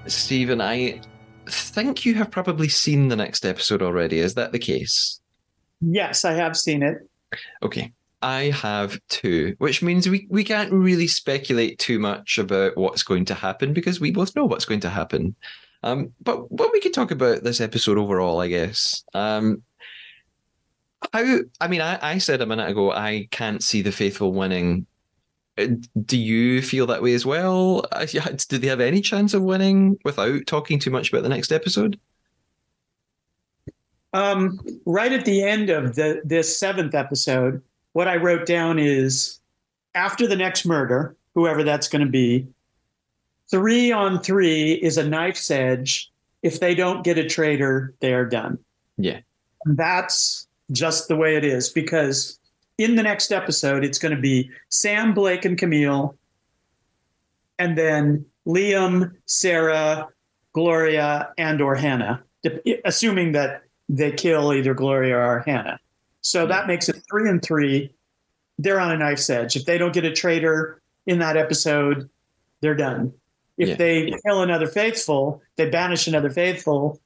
Steven, I think you have probably seen the next episode already. Is that the case? Yes, I have seen it. Okay. I have too, which means we, we can't really speculate too much about what's going to happen because we both know what's going to happen. Um, but what we could talk about this episode overall, I guess. Um, how? I mean, I, I said a minute ago I can't see the faithful winning. Uh, do you feel that way as well? Do they have any chance of winning without talking too much about the next episode? Um, right at the end of the this seventh episode, what I wrote down is after the next murder, whoever that's going to be, three on three is a knife's edge. If they don't get a traitor, they are done. Yeah. And that's just the way it is because in the next episode, it's going to be Sam, Blake, and Camille, and then Liam, Sarah, Gloria, and or Hannah, assuming that they kill either Gloria or Hannah. So that makes it three and three. They're on a knife's edge. If they don't get a traitor in that episode, they're done. If yeah. they kill another faithful, they banish another faithful.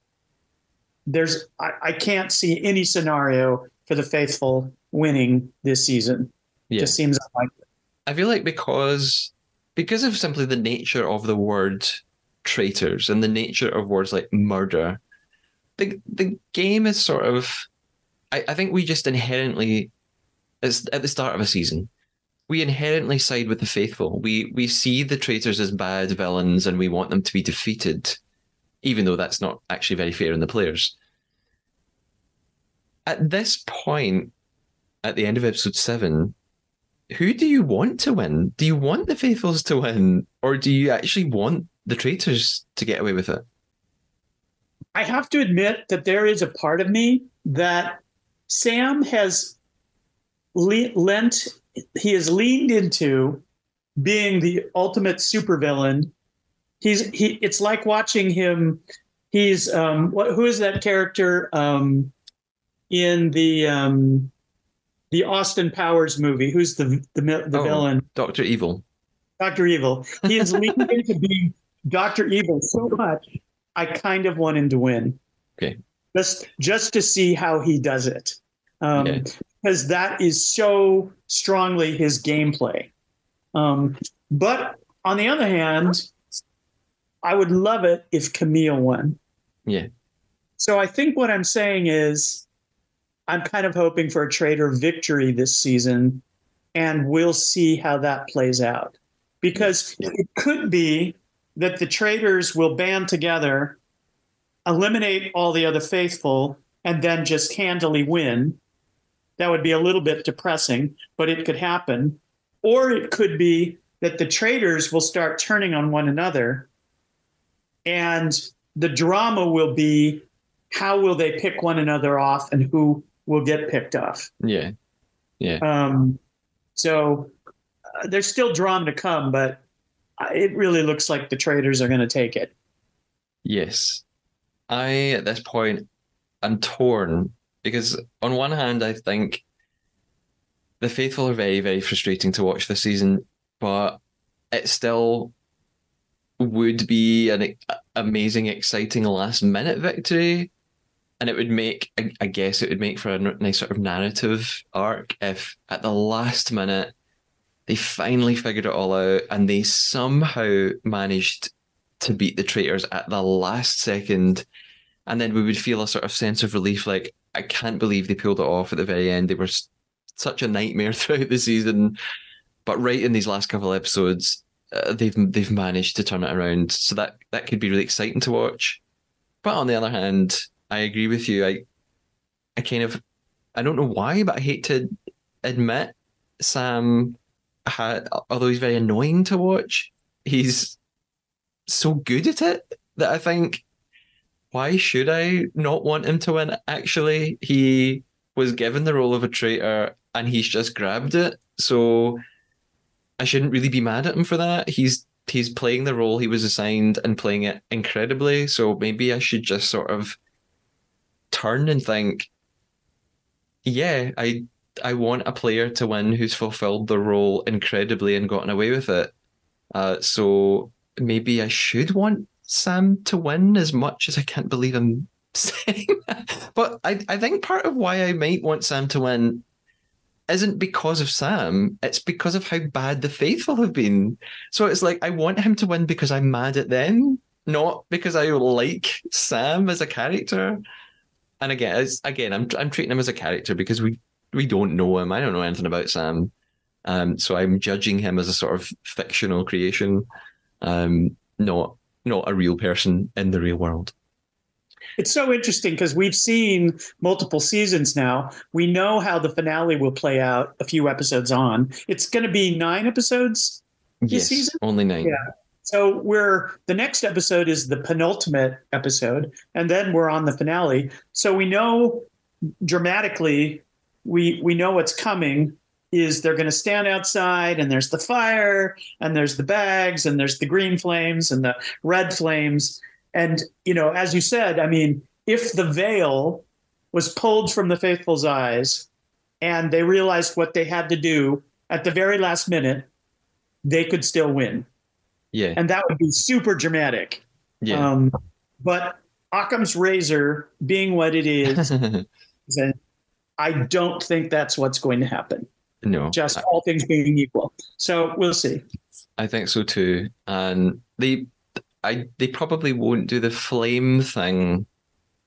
There's I, I can't see any scenario for the faithful winning this season. Yeah. Just seems unlikely. I feel like because because of simply the nature of the word traitors and the nature of words like murder, the the game is sort of I, I think we just inherently it's at the start of a season we inherently side with the faithful. We we see the traitors as bad villains and we want them to be defeated, even though that's not actually very fair in the players. At this point, at the end of episode seven, who do you want to win? Do you want the faithfuls to win, or do you actually want the traitors to get away with it? I have to admit that there is a part of me that Sam has le- lent he has leaned into being the ultimate supervillain. He's he. It's like watching him. He's um. What? Who is that character? Um, in the um, the Austin Powers movie. Who's the the the oh, villain? Doctor Evil. Doctor Evil. He is leaning into being Doctor Evil so much. I kind of want him to win. Okay. Just just to see how he does it. Um, yeah because that is so strongly his gameplay. Um, but on the other hand, I would love it if Camille won. Yeah. So I think what I'm saying is I'm kind of hoping for a traitor victory this season, and we'll see how that plays out. Because it could be that the traitors will band together, eliminate all the other faithful, and then just handily win that would be a little bit depressing, but it could happen. Or it could be that the traitors will start turning on one another and the drama will be how will they pick one another off and who will get picked off. Yeah. Yeah. Um, so uh, there's still drama to come, but it really looks like the traitors are going to take it. Yes. I, at this point, I'm torn because on one hand, I think the faithful are very, very frustrating to watch this season, but it still would be an amazing, exciting last minute victory. And it would make, I guess, it would make for a nice sort of narrative arc if at the last minute they finally figured it all out and they somehow managed to beat the traitors at the last second. And then we would feel a sort of sense of relief like, I can't believe they pulled it off at the very end. They were such a nightmare throughout the season, but right in these last couple of episodes, uh, they've they've managed to turn it around. So that that could be really exciting to watch. But on the other hand, I agree with you. I I kind of I don't know why, but I hate to admit Sam had although he's very annoying to watch, he's so good at it that I think why should I not want him to win? Actually, he was given the role of a traitor and he's just grabbed it. So I shouldn't really be mad at him for that. He's he's playing the role he was assigned and playing it incredibly. So maybe I should just sort of turn and think, yeah, I I want a player to win who's fulfilled the role incredibly and gotten away with it. Uh, so maybe I should want Sam to win as much as I can't believe I'm saying that. But I, I think part of why I might want Sam to win isn't because of Sam, it's because of how bad the faithful have been. So it's like I want him to win because I'm mad at them, not because I like Sam as a character. And again, again, I'm I'm treating him as a character because we we don't know him. I don't know anything about Sam, um, so I'm judging him as a sort of fictional creation, um, not not a real person in the real world. It's so interesting because we've seen multiple seasons now. We know how the finale will play out a few episodes on. It's going to be nine episodes this yes, season. Only nine. Yeah. So we're the next episode is the penultimate episode, and then we're on the finale. So we know dramatically, we we know what's coming. Is they're going to stand outside, and there's the fire, and there's the bags, and there's the green flames, and the red flames, and, you know, as you said, I mean, if the veil was pulled from the faithful's eyes and they realized what they had to do at the very last minute, they could still win. Yeah. And that would be super dramatic. Yeah. Um, but Occam's razor being what it is, I don't think that's what's going to happen. No. Just all things being equal. So we'll see. I think so too. And they I they probably won't do the flame thing.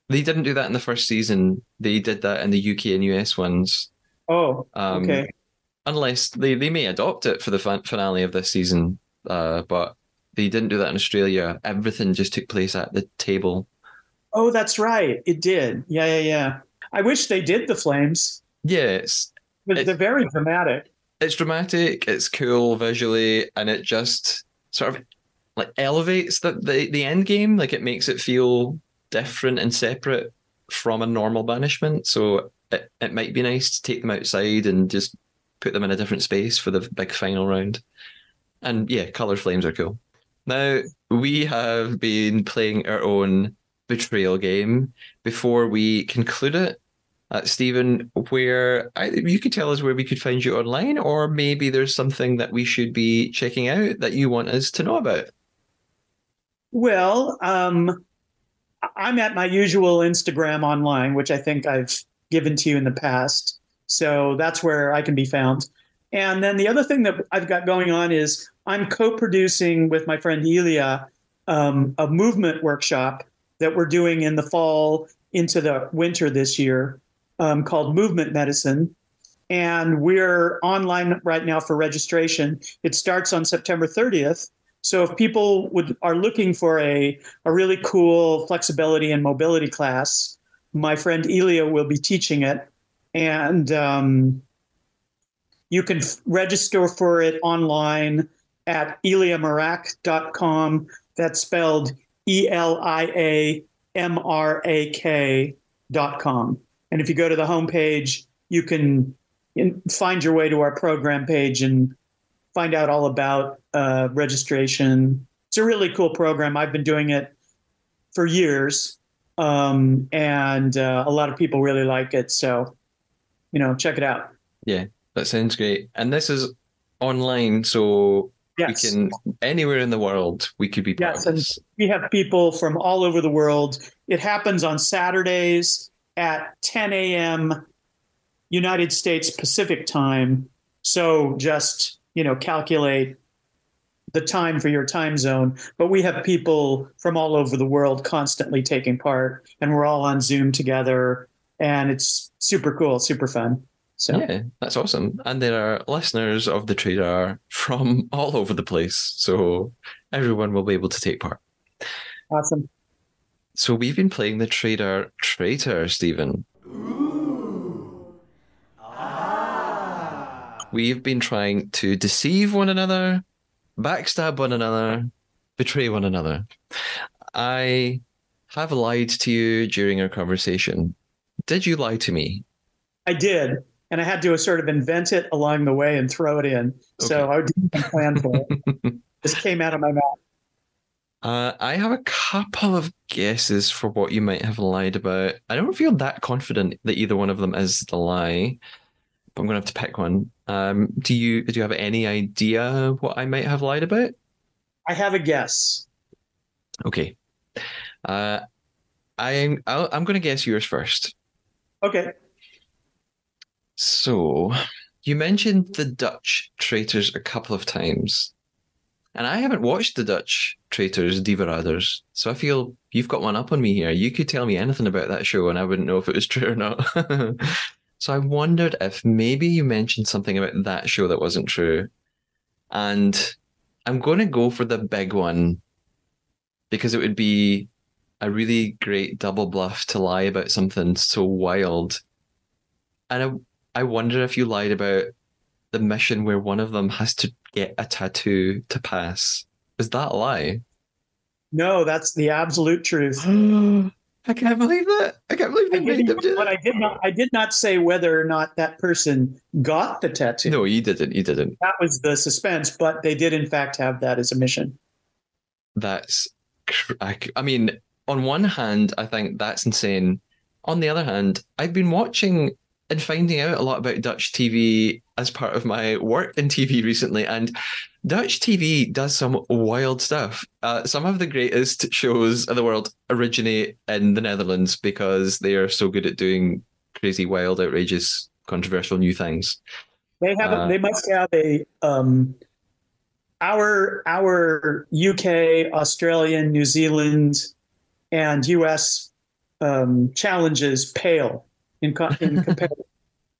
They didn't do that in the first season. They did that in the UK and US ones. Oh, um, okay. Unless they, they may adopt it for the finale of this season, uh, but they didn't do that in Australia. Everything just took place at the table. Oh, that's right. It did. Yeah, yeah, yeah. I wish they did the flames. Yes. They're very dramatic. It's dramatic, it's cool visually, and it just sort of like elevates the, the the end game. Like it makes it feel different and separate from a normal banishment. So it, it might be nice to take them outside and just put them in a different space for the big final round. And yeah, color flames are cool. Now we have been playing our own betrayal game before we conclude it. Uh, Steven, where I, you could tell us where we could find you online, or maybe there's something that we should be checking out that you want us to know about. Well, um, I'm at my usual Instagram online, which I think I've given to you in the past. So that's where I can be found. And then the other thing that I've got going on is I'm co producing with my friend Elia um, a movement workshop that we're doing in the fall into the winter this year um, called Movement Medicine. And we're online right now for registration. It starts on September 30th. So if people would are looking for a, a really cool flexibility and mobility class, my friend Elia will be teaching it. And um, you can f- register for it online at eliamrak.com. That's spelled E L I A M R A K dot com. And if you go to the homepage, you can find your way to our program page and find out all about uh, registration. It's a really cool program. I've been doing it for years, um, and uh, a lot of people really like it. So, you know, check it out. Yeah, that sounds great. And this is online, so Yes. we can anywhere in the world we could be Yes, and we have people from all over the world. It happens on Saturdays at 10 a.m. United States Pacific time. So just you know calculate the time for your time zone. But we have people from all over the world constantly taking part, and we're all on Zoom together, and it's super cool, super fun. So Yeah, that's awesome. And there are listeners of the Traidar from all over the place, so everyone will be able to take part. awesome. So we've been playing the Traidar Traitor, Steven. Ah. We've been trying to deceive one another, backstab one another, betray one another. I have lied to you during our conversation. Did you lie to me? I did, and I had to sort of invent it along the way and throw it in. So I didn't plan for it. Just came out of my mouth. Uh, I have a couple of guesses for what you might have lied about. I don't feel that confident that either one of them is the lie, but I'm going to have to pick one. Um, do you do you have any idea what I might have lied about? I have a guess. Okay, uh, I'm I'll, I'm going to guess yours first. Okay. So, you mentioned the Dutch traitors a couple of times, and I haven't watched the Dutch traitors, De Verraders, so I feel you've got one up on me here. You could tell me anything about that show, and I wouldn't know if it was true or not. so I wondered if maybe you mentioned something about that show that wasn't true, and I'm going to go for the big one because it would be a really great double bluff to lie about something so wild. And I, I wonder if you lied about the mission where one of them has to get a tattoo to pass. Is that a lie? No, that's the absolute truth. I can't believe that. I can't believe I they made them didn't, do but I did not. I did not say whether or not that person got the tattoo. No, you didn't. You didn't. That was the suspense, but they did in fact have that as a mission. That's, I, I, c- I mean, on one hand, I think that's insane. On the other hand, I've been watching and finding out a lot about Dutch TV as part of my work in TV recently, and Dutch TV does some wild stuff. Uh, some of the greatest shows in the world originate in the Netherlands because they are so good at doing crazy, wild, outrageous, controversial new things. They have. Uh, they must have a. Um, our our UK, Australian, New Zealand, and US um, challenges pale in, co- in comparison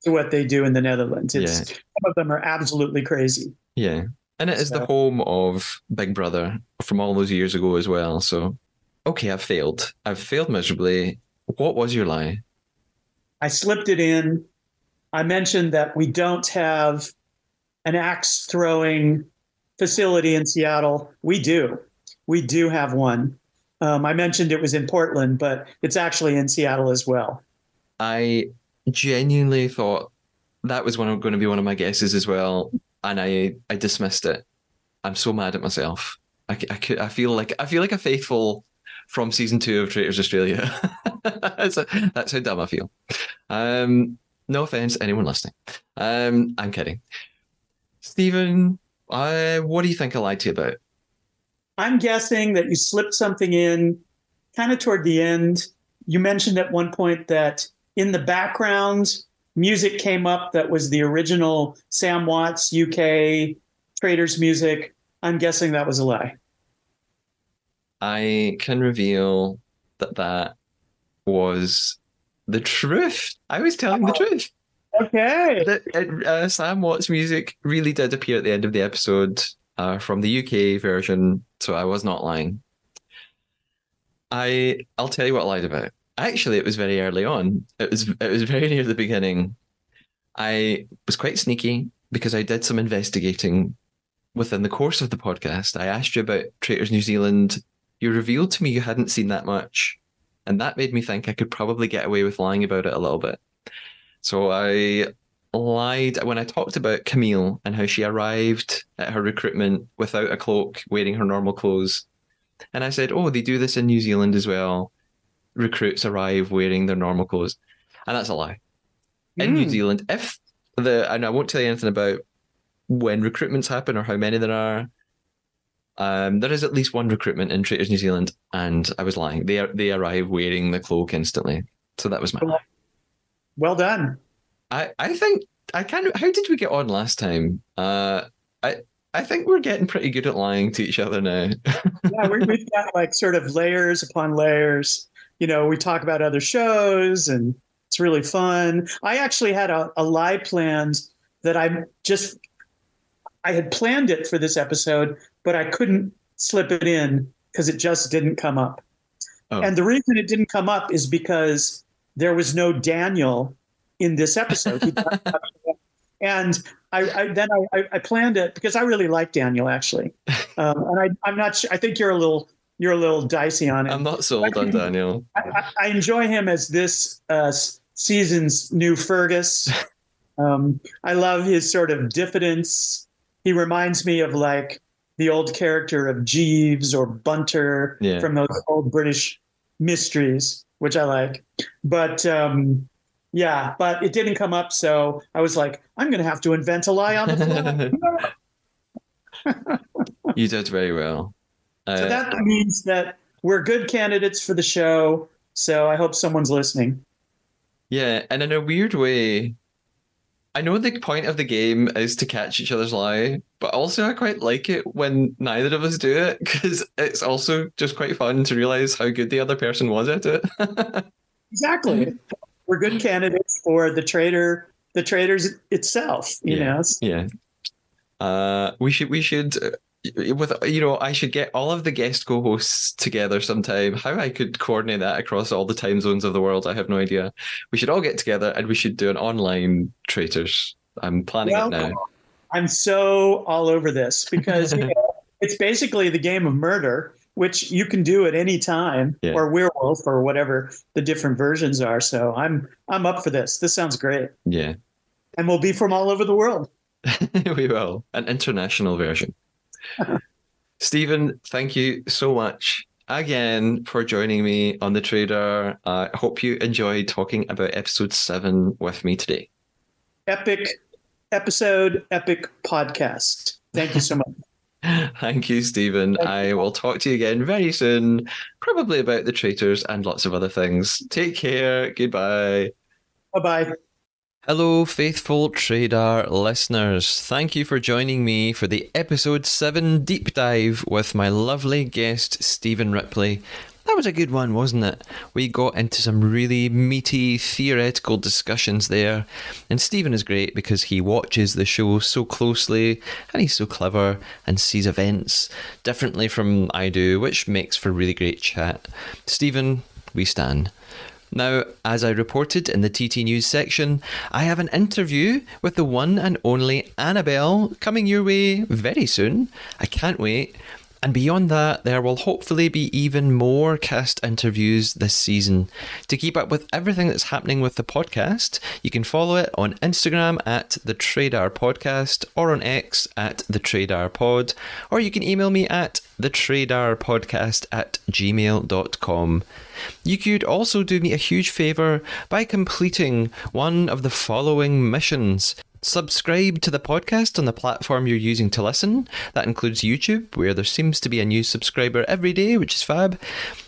to what they do in the Netherlands. It's, Yeah. Some of them are absolutely crazy. Yeah. And it is the home of Big Brother from all those years ago as well. So, okay, I've failed. I've failed miserably. What was your lie? I slipped it in. I mentioned that we don't have an axe throwing facility in Seattle. We do. We do have one. Um, I mentioned it was in Portland, but it's actually in Seattle as well. I genuinely thought that was one going to be one of my guesses as well, and I I dismissed it. I'm so mad at myself. I, I could I feel like I feel like a faithful from season two of Traitors Australia. that's, that's how dumb I feel. Um, no offense, anyone listening. Um, I'm kidding. Steven, uh, what do you think I lied to you about? I'm guessing that you slipped something in kind of toward the end. You mentioned at one point that in the background, music came up that was the original Sam Watts UK Traitors music. I'm guessing that was a lie. I can reveal that that was the truth. I was telling the truth. Okay. that uh, Sam Watts music really did appear at the end of the episode uh, from the UK version, so I was not lying. I I'll tell you what I lied about. Actually, it was very early on. It was it was very near the beginning. I was quite sneaky because I did some investigating within the course of the podcast. I asked you about Traitors New Zealand. You revealed to me you hadn't seen that much, and that made me think I could probably get away with lying about it a little bit. So I lied when I talked about Camille and how she arrived at her recruitment without a cloak, wearing her normal clothes. And I said, Oh, they do this in New Zealand as well. Recruits arrive wearing their normal clothes, and that's a lie. In New Mm. Zealand, if the and I won't tell you anything about when recruitments happen or how many there are. Um, there is at least one recruitment in Traitors New Zealand, and I was lying. They they arrive wearing the cloak instantly, so that was my. Well done. I I think I kind of. How did we get on last time? Uh, I I think we're getting pretty good at lying to each other now. Yeah, we, we've got like sort of layers upon layers. You know, we talk about other shows and it's really fun. I actually had a, a lie planned that I just, I had planned it for this episode, but I couldn't slip it in because it just didn't come up. Oh. And the reason it didn't come up is because there was no Daniel in this episode. And I, I then I, I planned it because I really like Daniel actually, um, and I, I'm not sure. I think you're a little you're a little dicey on it. I'm not sold on Daniel. I, I- enjoy him as this uh, season's new Fergus. Um, I love his sort of diffidence. He reminds me of like the old character of Jeeves or Bunter Yeah. from those old British mysteries, which I like. But um, yeah, but it didn't come up, so I was like, I'm going to have to invent a lie on the fly. You did very well. Uh, so that means that we're good candidates for the show. So I hope someone's listening. Yeah, and in a weird way, I know the point of the game is to catch each other's lie, but also I quite like it when neither of us do it because it's also just quite fun to realize how good the other person was at it. Exactly. We're good candidates for the trader, the traitors itself. You Yeah. know, yeah. Uh, we should we should with you know I should get all of the guest co-hosts together sometime. How I could coordinate that across all the time zones of the world, I have no idea. We should all get together and we should do an online traitors. I'm planning Well, it now. I'm so all over this because you know, it's basically the game of murder, which you can do at any time, Yeah. or werewolf, or whatever the different versions are. So I'm I'm up for this. This sounds great, Yeah. and we'll be from all over the world. we will. An international version. Steven, thank you so much again for joining me on the Traidar. I hope you enjoyed talking about episode seven with me today. Epic episode, epic podcast. Thank you so much. Thank you, Steven. I will talk to you again very soon, probably about the traitors and lots of other things. Take care. Goodbye. bye bye. Hello, faithful Traidar listeners. Thank you for joining me for the episode 7 deep dive with my lovely guest, Steven Ripley. That was a good one, wasn't it? We got into some really meaty theoretical discussions there. And Steven is great because he watches the show so closely and he's so clever and sees events differently from I do, which makes for really great chat. Steven, we stand. Now, as I reported in the TT News section, I have an interview with the one and only Annabelle coming your way very soon. I can't wait. And beyond that, there will hopefully be even more cast interviews this season. To keep up with everything that's happening with the podcast, you can follow it on Instagram at the Traidar Podcast or on X at the Traidar Pod, or you can email me at the Traidar Podcast at gmail.com. You could also do me a huge favour by completing one of the following missions. Subscribe to the podcast on the platform you're using to listen. That includes YouTube, where there seems to be a new subscriber every day, which is fab.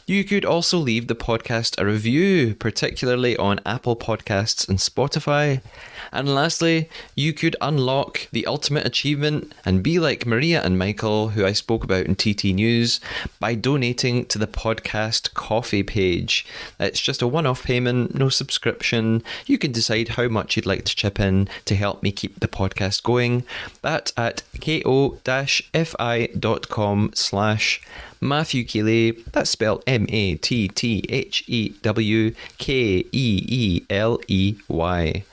You could also leave the podcast a review, particularly on Apple Podcasts and Spotify. And lastly, you could unlock the ultimate achievement and be like Maria and Michael, who I spoke about in TT News, by donating to the podcast Ko-fi page. It's just a one off payment, no subscription. You can decide how much you'd like to chip in to help me keep the podcast going. That's at ko-fi.com slash Matthew Keeley. That's spelled M-A-T-T-H-E-W-K-E-E-L-E-Y.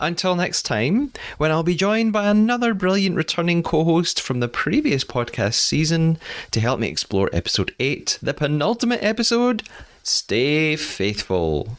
Until next time, when I'll be joined by another brilliant returning co host from the previous podcast season to help me explore episode 8, the penultimate episode, stay faithful.